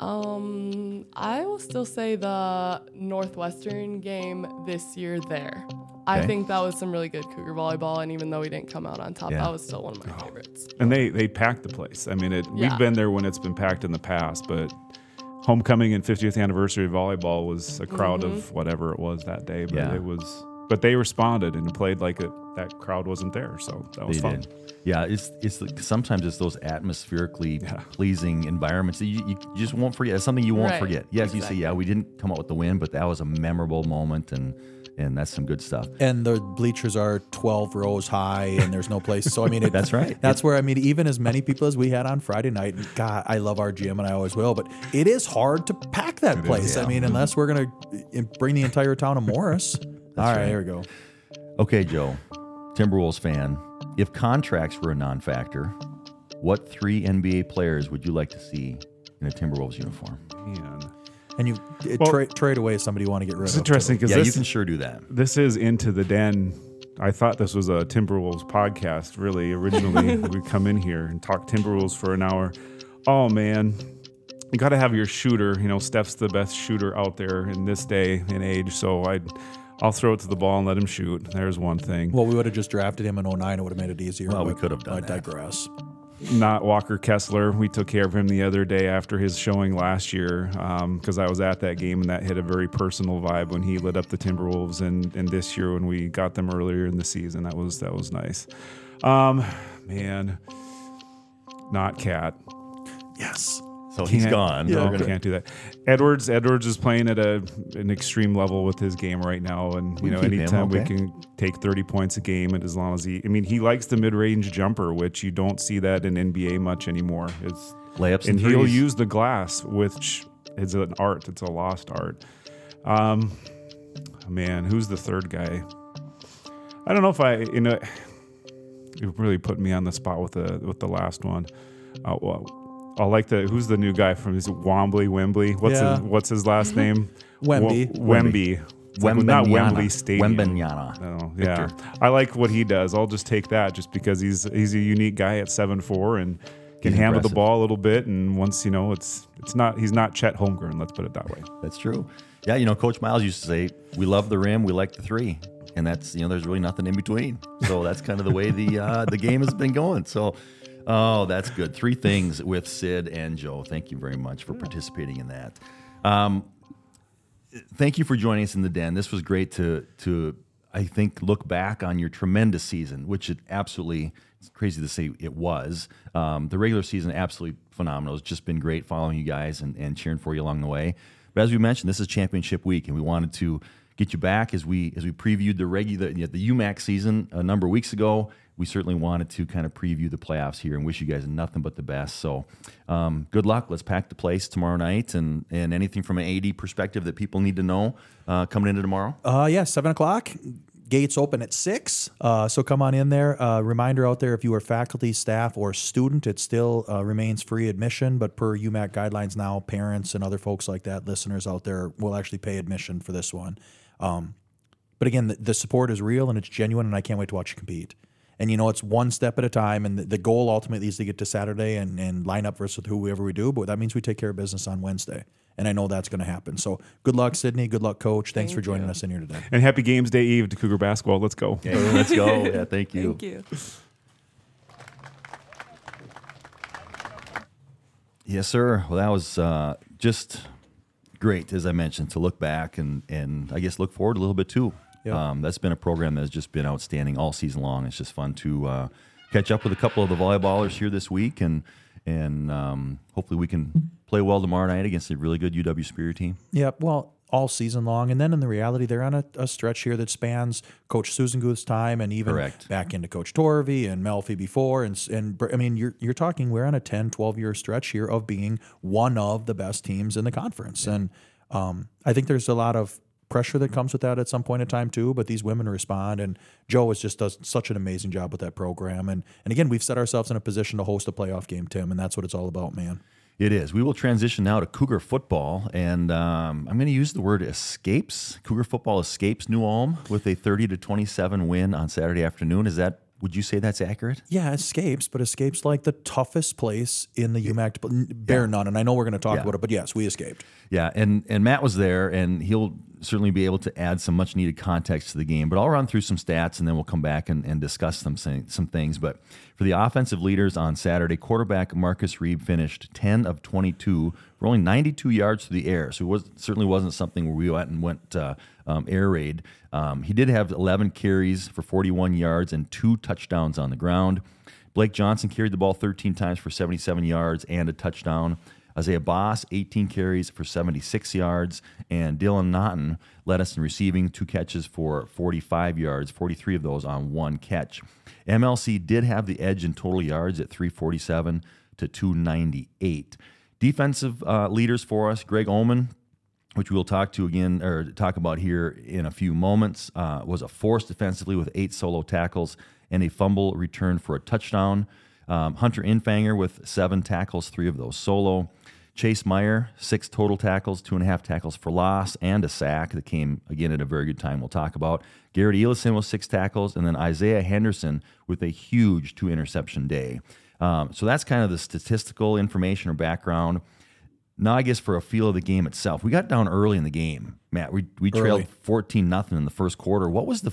um, I will still say the Northwestern game this year there. I think that was some really good Cougar volleyball, and even though we didn't come out on top, Yeah. that was still one of my favorites. And they they packed the place. I mean, it, yeah. we've been there when it's been packed in the past, but homecoming and 50th anniversary of volleyball was a crowd Mm-hmm. of whatever it was that day. But Yeah. it was, but they responded and played like it, that crowd wasn't there. So that was They fun. did. Yeah, it's it's like- sometimes it's those atmospherically pleasing environments that you, you just won't forget. It's something you won't Right, forget. Yes, you say, yeah, we didn't come out with the win, but that was a memorable moment, and and that's some good stuff. And the bleachers are 12 rows high, and there's no place. So I mean, *laughs* it, That's right. That's where I mean, even as many people as we had on Friday night. God, I love our gym, and I always will. But it is hard to pack that place. I mean, unless we're gonna uh, bring the entire town of Morris. All right, right. here we go. Okay, Joe, Timberwolves fan. If contracts were a non-factor, what three NBA players would you like to see in a Timberwolves uniform? Man. And you it Well- tra- trade away somebody you want to get rid It's of. interesting because Yeah, this, you can sure do that. this is into the den. I thought this was a Timberwolves podcast. Really, originally *laughs* we come in here and talk Timberwolves for an hour. Oh man, you got to have your shooter. You know, Steph's the best shooter out there in this day and age. So I, I'll throw it to the ball and let him shoot. There's one thing. Well, we would have just drafted him in 09. It would have made it easier. Well, we could have done I that. digress. Not Walker Kessler. We took care of him the other day after his showing last year because I was at that game and that hit a very personal vibe when he lit up the Timberwolves and, and this year when we got them earlier in the season. That was that was nice. Um, man, not Cat. Yes. So he's Can't- gone. No, We're gonna- can't do that. Edwards Edwards is playing at a an extreme level with his game right now, and you We know anytime we can take thirty points a game, and as long as he, I mean, he likes the mid range jumper, which you don't see that in NBA much anymore. It's Layups and and he'll use the glass, which is an art. It's a lost art. Um, man, who's the third guy? I don't know if I, you know, you really put me on the spot with the with the last one. Uh, well, I like the who's the new guy from is it Wembley Wembley? What's Yeah. his what's his last name? Wemby. Wa- Wemby. It's like, not Wembanyama. Wembley Stadium. Wembanyama. Oh, yeah. I like what he does. I'll just take that just because he's he's a unique guy at seven four and can He's handle impressive. the ball a little bit. And once you know, it's it's not he's not Chet Holmgren. Let's put it that way. That's true. Yeah, you know, Coach Miles used to say, "We love the rim, we like the three. and that's you know, there's really nothing in between. So that's kind of the way the uh, the game has been going. So, oh, that's good. Three things with Sid and Joe. Thank you very much for participating in that. Um, thank you for joining us in the den. This was great to to I think look back on your tremendous season, which it absolutely it's crazy to say it was. Um, the regular season absolutely phenomenal. It's just been great following you guys and, and cheering for you along the way. But as we mentioned, this is championship week, and we wanted to get you back as we as we previewed the regular the UMAC season a number of weeks ago. We certainly wanted to kind of preview the playoffs here and wish you guys nothing but the best. So, um, good luck. Let's pack the place tomorrow night, and and anything from an AD perspective that people need to know uh, coming into tomorrow. Uh, yeah, seven o'clock. gates open at six, uh, so come on in there. Uh, reminder out there: if you are faculty, staff, or student, it still uh, remains free admission. But per UMAC guidelines now, parents and other folks like that, listeners out there, will actually pay admission for this one. Um, but again, the, the support is real and it's genuine, and I can't wait to watch you compete. And you know, it's one step at a time, and the, the goal ultimately is to get to Saturday and, and line up versus whoever we do. But that means we take care of business on Wednesday, and I know that's going to happen. So good luck, Sydney. Good luck, Coach. Thanks Thank for joining you. us in here today. And happy Games Day Eve to Cougar basketball. Let's go. Okay, let's go. *laughs* Yeah, thank you. Thank you. Yes, sir. Well, that was uh, just great, as I mentioned, to look back and and I guess look forward a little bit too. Yeah. Um, that's been a program that has just been outstanding all season long. It's just fun to uh, catch up with a couple of the volleyballers here this week, and and um, hopefully we can play well tomorrow night against a really good UW Superior team. Yeah, well, all season long, and then in the reality, they're on a, a stretch here that spans Coach Sussenguth's time, and even Correct. back into Coach Torvey and Melfi before, and and I mean, you're you're talking we're on a 10, 12 year stretch here of being one of the best teams in the conference, and um, I think there's a lot of pressure that comes with that at some point in time too. But these women respond, and Joe has just does such an amazing job with that program, and and again, we've set ourselves in a position to host a playoff game, Tim, and that's what it's all about, man. It is. We will transition now to Cougar football, and um, I'm going to use the word escapes. Cougar football escapes New Ulm with a 30 to 27 win on Saturday afternoon. Is that? Would you say that's accurate? Yeah, escapes, but escapes like the toughest place in the UMAC to pl- bear none. And I know we're going to talk Yeah. about it, but yes, we escaped. Yeah, and and Matt was there, and he'll certainly be able to add some much needed context to the game. But I'll run through some stats, and then we'll come back and, and discuss some some things. But for the offensive leaders on Saturday, quarterback Marcus Reeb finished 10 of 22, rolling 92 yards through the air. So it was certainly wasn't something where we went and went uh, um, air raid. Um, he did have 11 carries for 41 yards and two touchdowns on the ground. Blake Johnson carried the ball 13 times for 77 yards and a touchdown. Isaiah Boss, 18 carries for 76 yards, and Dylan Naughton led us in receiving, two catches for 45 yards, 43 of those on one catch. MLC did have the edge in total yards at 347 to 298. Defensive uh, leaders for us, Greg Ullman, which we'll talk to again or talk about here in a few moments, uh, was a force defensively with eight solo tackles and a fumble return for a touchdown. Um, Hunter Infanger with seven tackles, three of those solo. Chase Meyer, six total tackles, two and a half tackles for loss, and a sack that came again at a very good time. We'll talk about Garrett Elison with six tackles, and then Isaiah Henderson with a huge two interception day. Um, so that's kind of the statistical information or background. Now, I guess for a feel of the game itself, we got down early in the game, Matt. We we trailed Early. fourteen nothing in the first quarter. What was the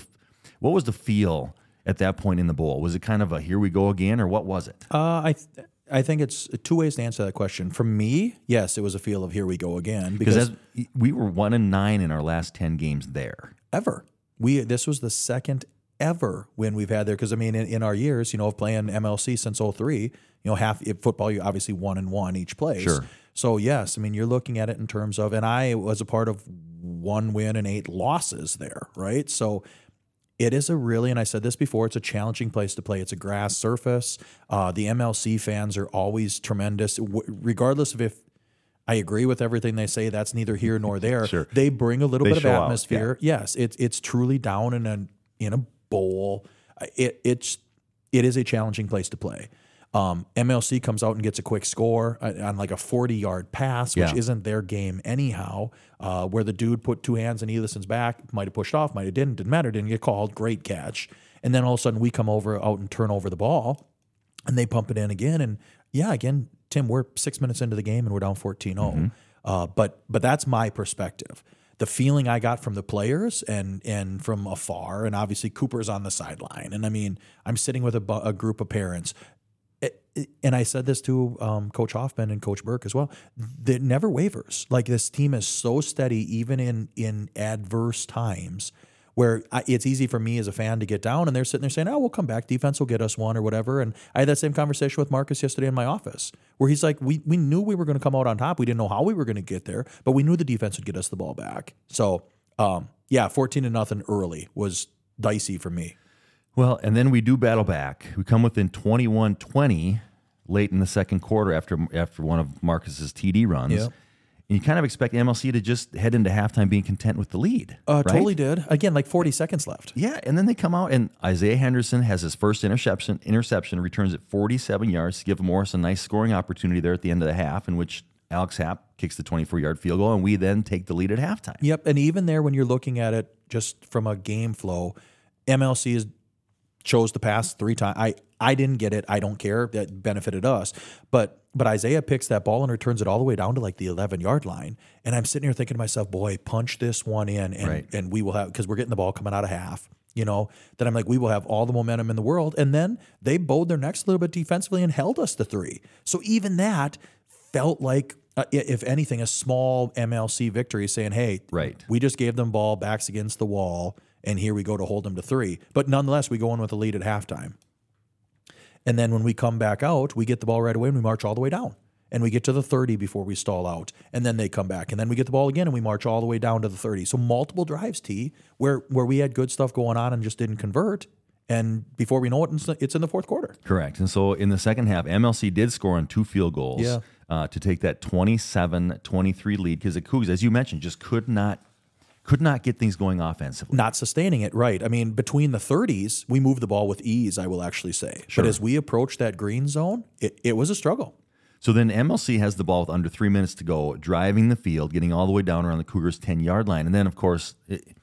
what was the feel at that point in the bowl? Was it kind of a here we go again, or what was it? Uh, I th- I think it's two ways to answer that question. For me, yes, it was a feel of here we go again because we were one and nine in our last ten games there. ever we this was the second ever win we've had there because I mean in, in our years you know of playing MLC since 03 you know half football you obviously one and one each place Sure. so yes I mean you're looking at it in terms of and I was a part of one win and eight losses there right so it is a really, and I said this before, it's a challenging place to play. It's a grass surface. Uh, the MLC fans are always tremendous, w- regardless of if I agree with everything they say. That's neither here nor *laughs* there. Sure. They bring a little They bit of atmosphere. Yes, it's it's truly down in a in a bowl. It it's it is a challenging place to play. Um, MLC comes out and gets a quick score uh, on like a 40 yard pass, which Yeah. isn't their game anyhow. Uh, where the dude put two hands in Elison's back, might have pushed off, might have didn't, didn't matter, didn't get called. Great catch. And then all of a sudden we come over out and turn over the ball and they pump it in again. And yeah, again, Tim, we're six minutes into the game and we're down 14 0. Uh, but but that's my perspective. The feeling I got from the players and and from afar, and obviously Cooper's on the sideline. And I mean, I'm sitting with a, bu- a group of parents. And I said this to um, Coach Hoffman and Coach Burke as well. That never wavers. Like this team is so steady, even in in adverse times, where I, it's easy for me as a fan to get down, and they're sitting there saying, "Oh, we'll come back. Defense will get us one or whatever." And I had that same conversation with Marcus yesterday in my office, where he's like, "We we knew we were going to come out on top. We didn't know how we were going to get there, but we knew the defense would get us the ball back." So, um, yeah, fourteen to nothing early was dicey for me. Well, and then we do battle back. We come within 21-20 late in the second quarter after after one of Marcus's TD runs. Yep. And you kind of expect MLC to just head into halftime being content with the lead. Uh, right? Totally did. Again, like 40 seconds left. Yeah, and then they come out and Isaiah Henderson has his first interception. Interception returns at 47 yards to give Morris a nice scoring opportunity there at the end of the half, in which Alex Happ kicks the 24 yard field goal, and we then take the lead at halftime. Yep. And even there, when you're looking at it just from a game flow, MLC is chose to pass three times. I I didn't get it. I don't care. That benefited us. But but Isaiah picks that ball and returns it all the way down to like the 11 yard line. And I'm sitting here thinking to myself, boy, punch this one in, and Right. and we will have because we're getting the ball coming out of half. You know, that I'm like, we will have all the momentum in the world. And then they bowed their necks a little bit defensively and held us to three. So even that felt like, uh, if anything, a small MLC victory saying, hey, Right. we just gave them ball backs against the wall, and here we go to hold them to three. But nonetheless, we go in with a lead at halftime. And then when we come back out, we get the ball right away and we march all the way down. And we get to the 30 before we stall out. And then they come back. And then we get the ball again and we march all the way down to the 30. So multiple drives, T, where where we had good stuff going on and just didn't convert. And before we know it, it's- in the fourth quarter. Correct. And so in the second half, MLC did score on two field goals Yeah. uh, to take that 27 23 lead because the Cougs, as you mentioned, just could not could not get things going offensively. Not sustaining it, right. I mean, between the 30s, we moved the ball with ease, I will actually say. Sure. But as we approached that green zone, it, it was a struggle. So then MLC has the ball with under three minutes to go, driving the field, getting all the way down around the Cougars' 10 yard line. And then, of course, it,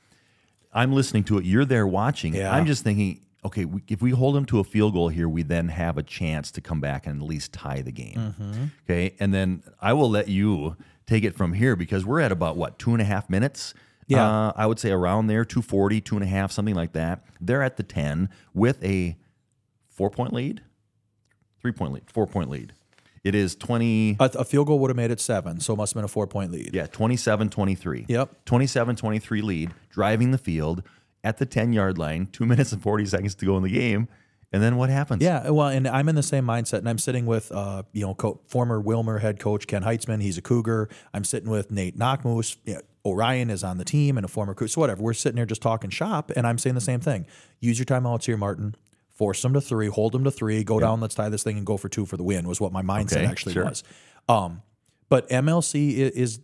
I'm listening to it. You're there watching. Yeah. I'm just thinking, okay, we, if we hold them to a field goal here, we then have a chance to come back and at least tie the game. Mm-hmm. Okay. And then I will let you take it from here because we're at about what, two and a half minutes? Yeah. Uh, I would say around there, 240, two and a half, something like that. They're at the 10 with a four point lead, three point lead, four point lead. It is 20. A, a field goal would have made it seven, so it must have been a four point lead. Yeah, 27 23. Yep. 27 23 lead, driving the field at the 10 yard line, two *laughs* minutes and 40 seconds to go in the game. And then what happens? Yeah, well, and I'm in the same mindset, and I'm sitting with, uh, you know, co- former Willmar head coach Ken Heitzman. He's a Cougar. I'm sitting with Nate Knockmoose. Yeah, Orion is on the team and a former Cougar. So whatever. We're sitting here just talking shop, and I'm saying the same thing. Use your timeouts here, Martin. Force them to three. Hold them to three. Go down. Let's tie this thing and go for two for the win. Was what my mindset Okay, actually sure. was. Um, but MLC is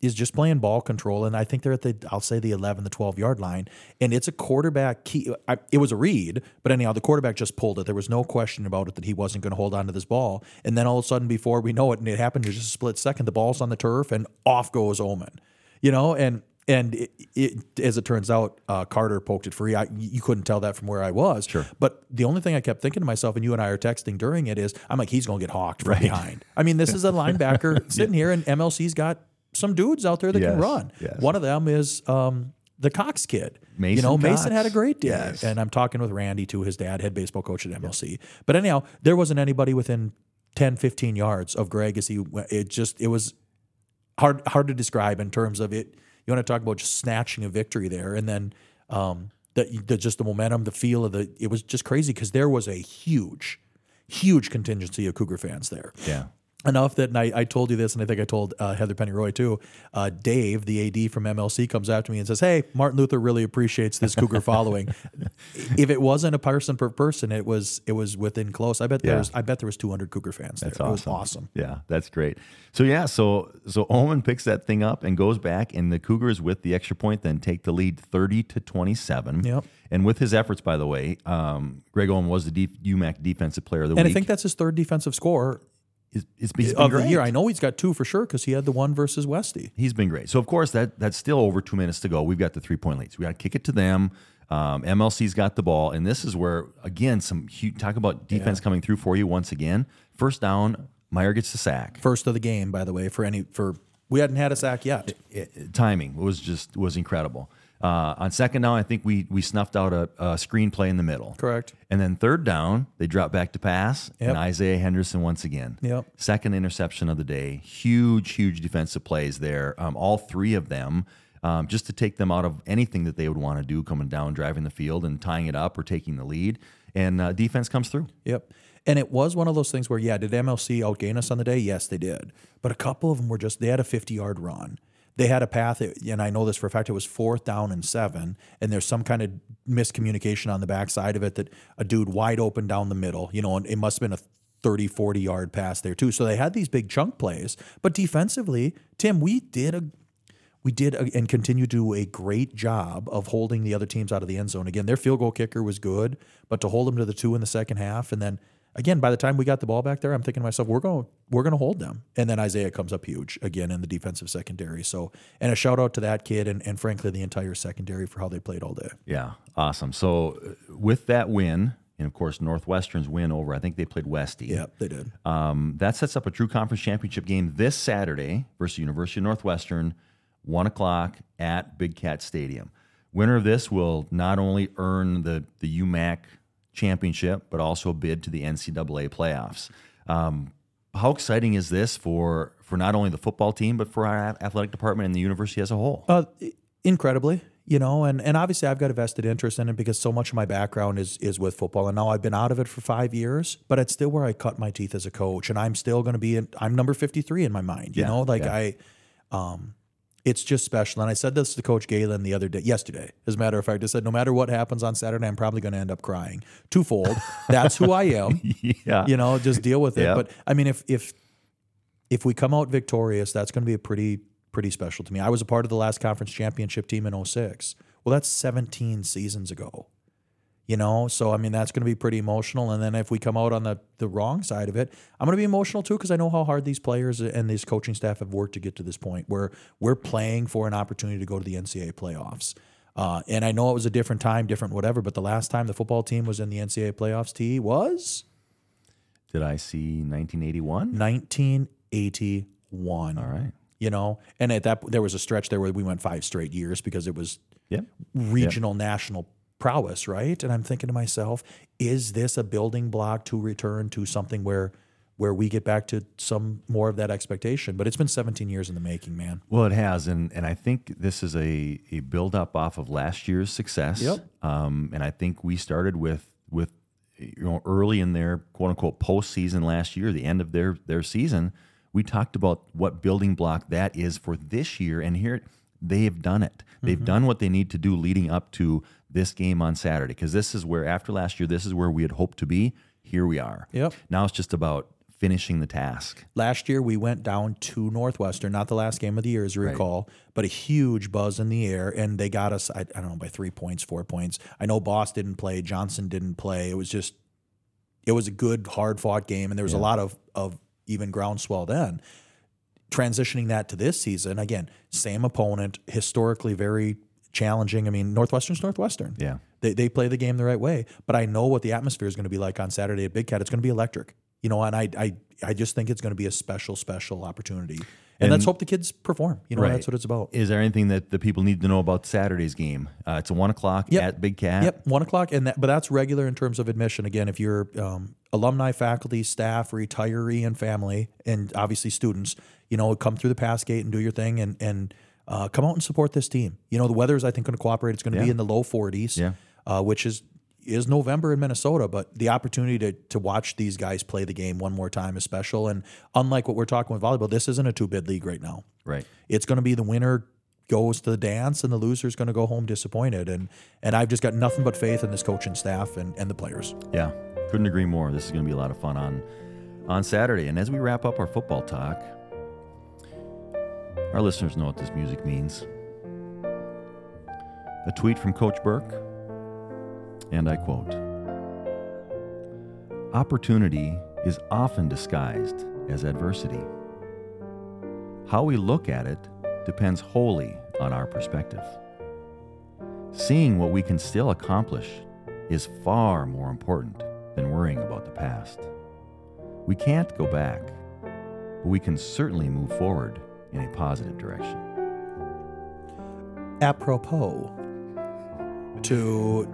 is just playing ball control, and I think they're at the I'll say the 11, the 12 yard line, and it's a quarterback key. I, it was a read, but anyhow, the quarterback just pulled it. There was no question about it that he wasn't going to hold on to this ball, and then all of a sudden, before we know it, and it happened in just a split second, the ball's on the turf, and off goes Omen, you know, and. And it, it, as it turns out, uh, Carter poked it free. I, you couldn't tell that from where I was. Sure. But the only thing I kept thinking to myself, and you and I are texting during it, is I'm like, he's going to get hawked from behind. I mean, this is a linebacker *laughs* sitting here, and MLC's got some dudes out there that can run. yes. One of them is um, the Cox kid. Mason you know, Mason had a great day. Yes. And I'm talking with Randy too, his dad, head baseball coach at MLC. But anyhow, there wasn't anybody within 10, 15 yards of Greg as he went. It just, it was hard hard to describe in terms of it. You want to talk about just snatching a victory there, and then um, the, the just the momentum, the feel of the. It was just crazy because there was a huge, huge contingency of Cougar fans there. Yeah. Enough that, and I, I told you this, and I think I told uh, Heather Penny Roy too. Uh, Dave, the AD from MLC, comes after me and says, "Hey, Martin Luther really appreciates this Cougar following. *laughs* if it wasn't a person per person, it was it was within close. I bet there Yeah. was I bet there was 200 Cougar fans there. That's It awesome. was awesome. Yeah, that's great. So yeah, so so Omen picks that thing up and goes back, and the Cougars with the extra point then take the lead thirty to twenty seven. Yep. And with his efforts, by the way, um, Greg Owen was the D- UMAC Defensive Player of the And Week. And I think that's his third defensive score it's, it's, been of the year. I know he's got two for sure because he had the one versus Westy. He's been great. So of course that that's still over two minutes to go. We've got the three point leads. We got to kick it to them. Um, MLC's got the ball, and this is where again some huge, talk about defense coming through for you once again. First down, Meyer gets the sack. First of the game, by the way, for any for we hadn't had a sack yet. it- timing was just was incredible. Uh, on second down, I think we we snuffed out a, a screenplay in the middle. Correct. And then third down, they drop back to pass, Yep. and Isaiah Henderson once again. Yep. Second interception of the day. Huge, huge defensive plays there. Um, all three of them, um, just to take them out of anything that they would want to do, coming down, driving the field, and tying it up or taking the lead. And uh, defense comes through. Yep. And it was one of those things where, yeah, did MLC outgain us on the day? Yes, they did. But a couple of them were just, they had a 50 yard run. They had a path, and I know this for a fact, it was fourth down and seven. And there's some kind of miscommunication on the backside of it that a dude wide open down the middle, you know, and it must have been a 30, 40 yard pass there too. So they had these big chunk plays, but defensively, Tim, we did a we did a, and continue to do a great job of holding the other teams out of the end zone. Again, their field goal kicker was good, but to hold them to the two in the second half, and then again, by the time we got the ball back there, I'm thinking to myself, we're going we're going to hold them. And then Isaiah comes up huge again in the defensive secondary. So, and a shout out to that kid and, and frankly the entire secondary for how they played all day. Yeah, awesome. So uh, with that win, and of course Northwestern's win over, I think they played Westy. Yeah, they did. Um, that sets up a true conference championship game this Saturday versus University of Northwestern, one o'clock at Big Cat Stadium. Winner of this will not only earn the the UMAC championship, but also a bid to the NCAA playoffs. Um, how exciting is this for for not only the football team, but for our athletic department and the university as a whole? Uh, incredibly, you know, and, and obviously I've got a vested interest in it because so much of my background is is with football, and now I've been out of it for five years, but it's still where I cut my teeth as a coach, and I'm still going to be in, I'm number fifty three in my mind, you Yeah, know, like yeah. I, um, it's just special, and I said this to Coach Galen the other day, yesterday. As a matter of fact, I said no matter what happens on Saturday, I'm probably going to end up crying twofold. That's who I am. *laughs* yeah, you know, just deal with it. Yeah. But I mean, if if if we come out victorious, that's going to be a pretty pretty special to me. I was a part of the last conference championship team in 06. Well, that's 17 seasons ago. You know, so I mean that's going to be pretty emotional. And then if we come out on the the wrong side of it, I'm going to be emotional too because I know how hard these players and these coaching staff have worked to get to this point where we're playing for an opportunity to go to the NCAA playoffs. Uh, and I know it was a different time, different whatever, but the last time the football team was in the NCAA playoffs, T was Did I see 1981? 1981. All right. You know, and at that there was a stretch there where we went five straight years because it was Yep. regional national prowess, right? And I'm thinking to myself, is this a building block to return to something where where we get back to some more of that expectation? But it's been 17 years in the making, man. Well, it has, and and I think this is a a build up off of last year's success. Yep. Um, and I think we started with with you know early in their quote unquote postseason last year, the end of their their season. We talked about what building block that is for this year, and here they have done it. They've done what they need to do leading up to this game on Saturday, because this is where after last year, this is where we had hoped to be. Here we are. Yep. Now it's just about finishing the task. Last year we went down to Northwestern, not the last game of the year, as you recall, but a huge buzz in the air, and they got us. I, I don't know by three points, four points. I know Boss didn't play, Johnson didn't play. It was just, it was a good, hard fought game, and there was a lot of of even groundswell then. Transitioning that to this season, again, same opponent, historically very challenging. I mean, Northwestern's Northwestern. Yeah. They, they play the game the right way. But I know what the atmosphere is going to be like on Saturday at Big Cat. It's going to be electric. You know, and I I, I just think it's going to be a special, special opportunity. And, let's hope the kids perform. You know, Right. that's what it's about. Is there anything that the people need to know about Saturday's game? Uh, it's a one o'clock Yep. at Big Cat. Yep, one o'clock, and that, but that's regular in terms of admission. Again, if you're um, alumni, faculty, staff, retiree, and family, and obviously students, you know, come through the pass gate and do your thing, and and uh, come out and support this team. You know, the weather is I think going to cooperate. It's going to be in the low 40s, Yeah. uh, which is is November in Minnesota, but the opportunity to to watch these guys play the game one more time is special. And unlike what we're talking with volleyball, this isn't a two bid league right now. Right. It's going to be the winner goes to the dance and the loser's going to go home disappointed. And and I've just got nothing but faith in this coaching staff and, and the players. Yeah. Couldn't agree more. This is going to be a lot of fun on on Saturday. And as we wrap up our football talk, our listeners know what this music means. A tweet from Coach Burke, and I quote Opportunity is often disguised as adversity. How we look at it depends wholly on our perspective. Seeing what we can still accomplish is far more important than worrying about the past. We can't go back, but we can certainly move forward in a positive direction. Apropos to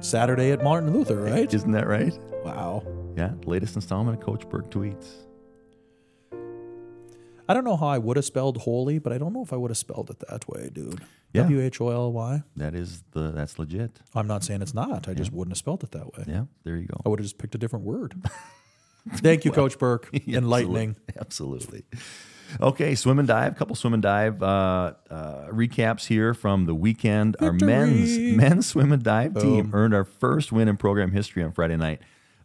Saturday at Martin Luther, *laughs* right? Isn't that right? wow. Yeah, latest installment of Coach Burke tweets. I don't know how I would have spelled holy, but I don't know if I would have spelled it that way, dude. Yeah. W H O L Y. That is the that's legit. I'm not saying it's not. I just wouldn't have spelled it that way. Yeah, there you go. I would have just picked a different word. *laughs* Thank you, Coach Burke. *laughs* Enlightening. Absolutely. Okay, swim and dive. Couple swim and dive uh, uh, recaps here from the weekend. Our men's men's swim and dive team earned our first win in program history on Friday night.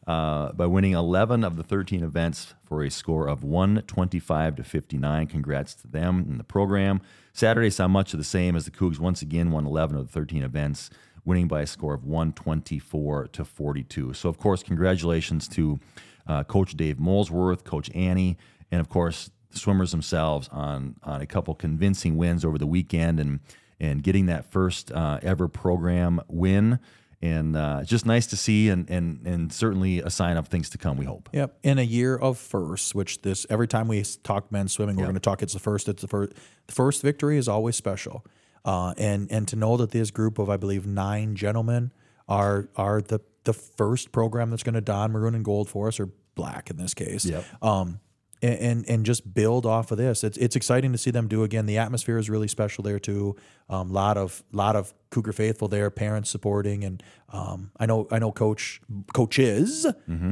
uh, by winning 11 of the 13 events for a score of 125 to 59. Congrats to them in the program. Saturday saw much of the same as the Cougs once again won 11 of the 13 events, winning by a score of 124 to 42. So, of course, congratulations to uh, Coach Dave Molesworth, Coach Annie, and of course the swimmers themselves on on a couple convincing wins over the weekend and and getting that first uh, ever program win. And uh, just nice to see, and, and and certainly a sign of things to come. We hope. Yep. In a year of firsts, which this every time we talk men's swimming, we're Yep. going to talk. It's the first. It's the first. The first victory is always special, uh, and and to know that this group of I believe nine gentlemen are are the the first program that's going to don maroon and gold for us, or black in this case. Yep. Um, and, and and just build off of this. It's it's exciting to see them do again. The atmosphere is really special there too. A um, lot of lot of Cougar faithful there, parents supporting, and um, I know I know coach coaches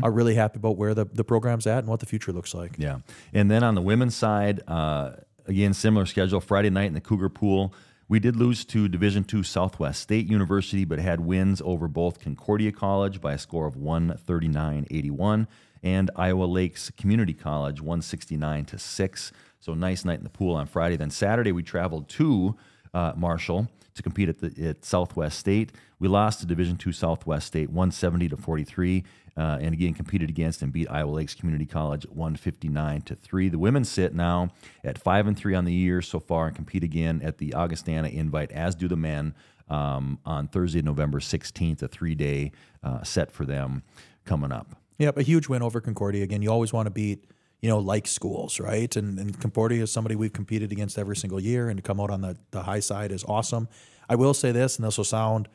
are really happy about where the the program's at and what the future looks like. Yeah. And then on the women's side, uh, again, similar schedule. Friday night in the Cougar Pool, we did lose to Division II Southwest State University, but had wins over both Concordia College by a score of 139-81 and Iowa Lakes Community College 169 to 6. So nice night in the pool on Friday. Then Saturday we traveled to uh, Marshall to compete at, the, at Southwest State. We lost to Division II Southwest State 170 to 43, uh, and again competed against and beat Iowa Lakes Community College 159 to three. The women sit now at five and three on the year so far and compete again at the Augustana Invite, as do the men um, on Thursday, November 16th, a three-day uh, set for them coming up. Yep, a huge win over Concordia. Again, you always want to beat, you know, like schools, right? And, and Concordia is somebody we've competed against every single year, and to come out on the, the high side is awesome. I will say this, and this will sound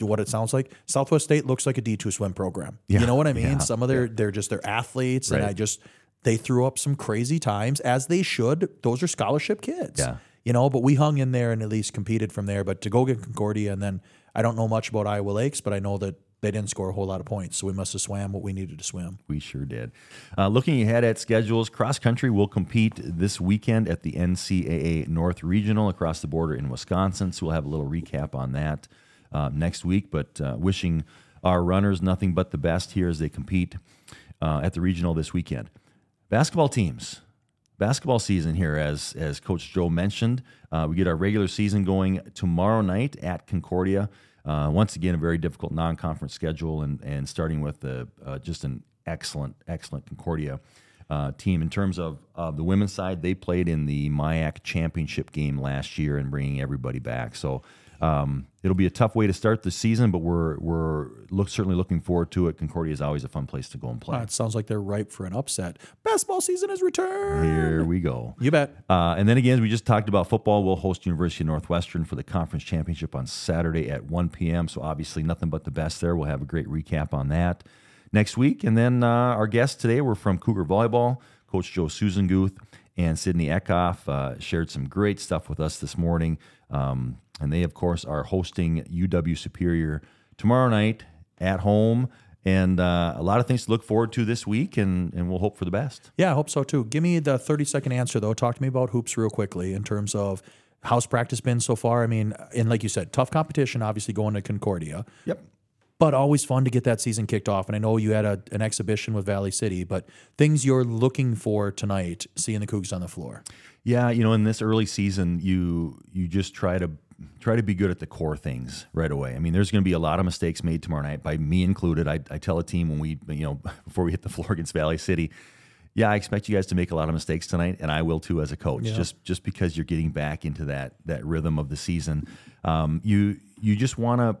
what it sounds like. Southwest State looks like a D two swim program. Yeah, You know what I mean? yeah, Some of their they're just they're athletes, and I just they threw up some crazy times as they should. Those are scholarship kids. Yeah. You know, but we hung in there and at least competed from there. But to go get Concordia, and then I don't know much about Iowa Lakes, but I know that they didn't score a whole lot of points, so we must have swam what we needed to swim. We sure did. Uh, looking ahead at schedules, cross country will compete this weekend at the NCAA North Regional across the border in Wisconsin. So we'll have a little recap on that uh, next week. But uh, wishing our runners nothing but the best here as they compete uh, at the regional this weekend. Basketball teams. Basketball season here, as as Coach Joe mentioned, uh, we get our regular season going tomorrow night at Concordia. Uh, once again, a very difficult non-conference schedule, and and starting with the, uh, just an excellent, excellent Concordia uh, team in terms of of the women's side. They played in the MIAC championship game last year and bringing everybody back. So um, it'll be a tough way to start the season, but we're we're look, certainly looking forward to it. Concordia is always a fun place to go and play. Uh, it sounds like they're ripe for an upset. Basketball season has returned. Here we go. You bet. Uh, and then again, as we just talked about football, we'll host University of Northwestern for the conference championship on Saturday at 1 p.m. So obviously, nothing but the best there. We'll have a great recap on that next week. And then uh, our guests today were from Cougar Volleyball, Coach Joe Sussenguth and Sydney Eckhoff uh, shared some great stuff with us this morning. Um, and they, of course, are hosting UW Superior tomorrow night at home. And uh, a lot of things to look forward to this week, and, and we'll hope for the best. Yeah, I hope so too. Give me the 30 second answer though. Talk to me about hoops real quickly in terms of how's practice been so far. I mean, and like you said, tough competition, obviously going to Concordia, Yep. but always fun to get that season kicked off. And I know you had a, an exhibition with Valley City, but things you're looking for tonight, seeing the Cougs on the floor. Yeah, you know, in this early season, you you just try to try to be good at the core things right away. I mean, there's going to be a lot of mistakes made tomorrow night, by me included. I, I tell a team when we, you know, *laughs* before we hit the floor against Valley City, yeah, I expect you guys to make a lot of mistakes tonight, and I will too as a coach. Just just because you're getting back into that that rhythm of the season, um, you you just want to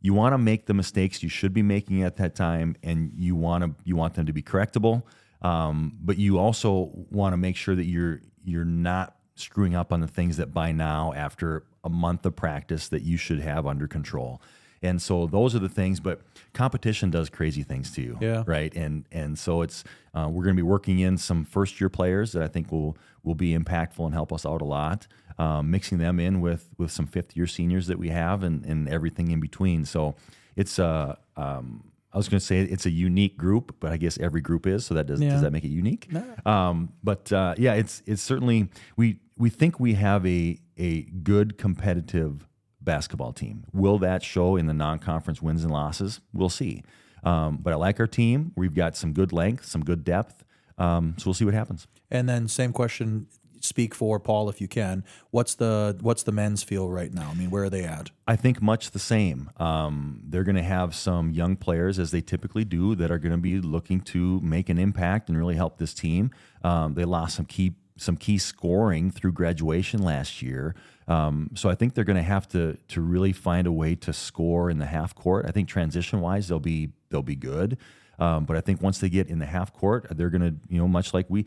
you want to make the mistakes you should be making at that time, and you want to you want them to be correctable. Um, but you also want to make sure that you're you're not screwing up on the things that by now, after a month of practice, that you should have under control. And so those are the things. But competition does crazy things to you, Yeah. right? And and so it's uh, we're going to be working in some first year players that I think will will be impactful and help us out a lot. Um, mixing them in with with some fifth year seniors that we have and and everything in between. So it's uh, um, I was going to say it's a unique group, but I guess every group is. So that does Yeah. does that make it unique? Um, but uh, yeah, it's it's certainly we we think we have a a good competitive basketball team. Will that show in the non conference wins and losses? We'll see. Um, but I like our team. We've got some good length, some good depth. Um, so we'll see what happens. And then same question. Speak for Paul if you can. What's the what's the men's feel right now? I mean, where are they at? I think much the same. Um, they're going to have some young players, as they typically do, that are going to be looking to make an impact and really help this team. Um, they lost some key some key scoring through graduation last year, um, so I think they're going to have to to really find a way to score in the half court. I think transition wise, they'll be they'll be good. Um, but I think once they get in the half court, they're going to, you know, much like we,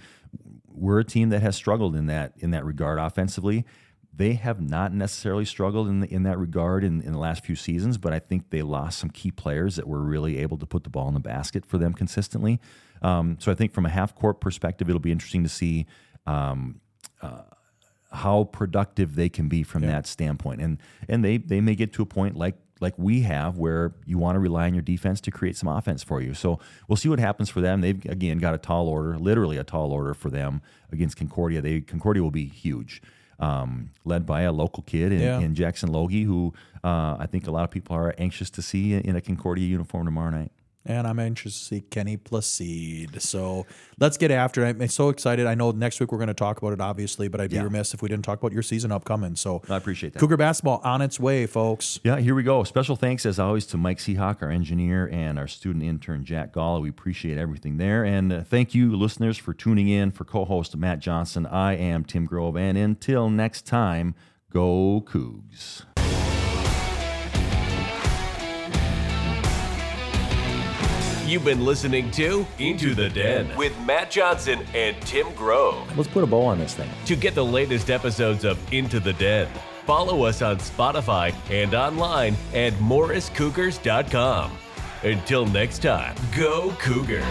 we're a team that has struggled in that in that regard offensively. They have not necessarily struggled in the, in that regard in, in the last few seasons, but I think they lost some key players that were really able to put the ball in the basket for them consistently. Um, so I think from a half court perspective, it'll be interesting to see um, uh, how productive they can be from that standpoint, and and they they may get to a point like like we have where you want to rely on your defense to create some offense for you. So we'll see what happens for them. They've again got a tall order, literally a tall order for them against Concordia. They Concordia will be huge. Um, led by a local kid in, Yeah. in Jackson Logie, who uh, I think a lot of people are anxious to see in a Concordia uniform tomorrow night. And I'm anxious to see Kenny Placide. So let's get after it. I'm so excited. I know next week we're going to talk about it, obviously, but I'd be Yeah. remiss if we didn't talk about your season upcoming. So I appreciate that. Cougar basketball on its way, folks. Yeah, here we go. Special thanks, as always, to Mike Seahawk, our engineer, and our student intern, Jack Gall. We appreciate everything there. And uh, thank you, listeners, for tuning in. For co host Matt Johnson, I am Tim Grove. And until next time, go Cougs. You've been listening to Into the Den with Matt Johnson and Tim Grove. Let's put a bow on this thing. To get the latest episodes of Into the Den, follow us on Spotify and online at morriscougars.com. Until next time, go Cougars.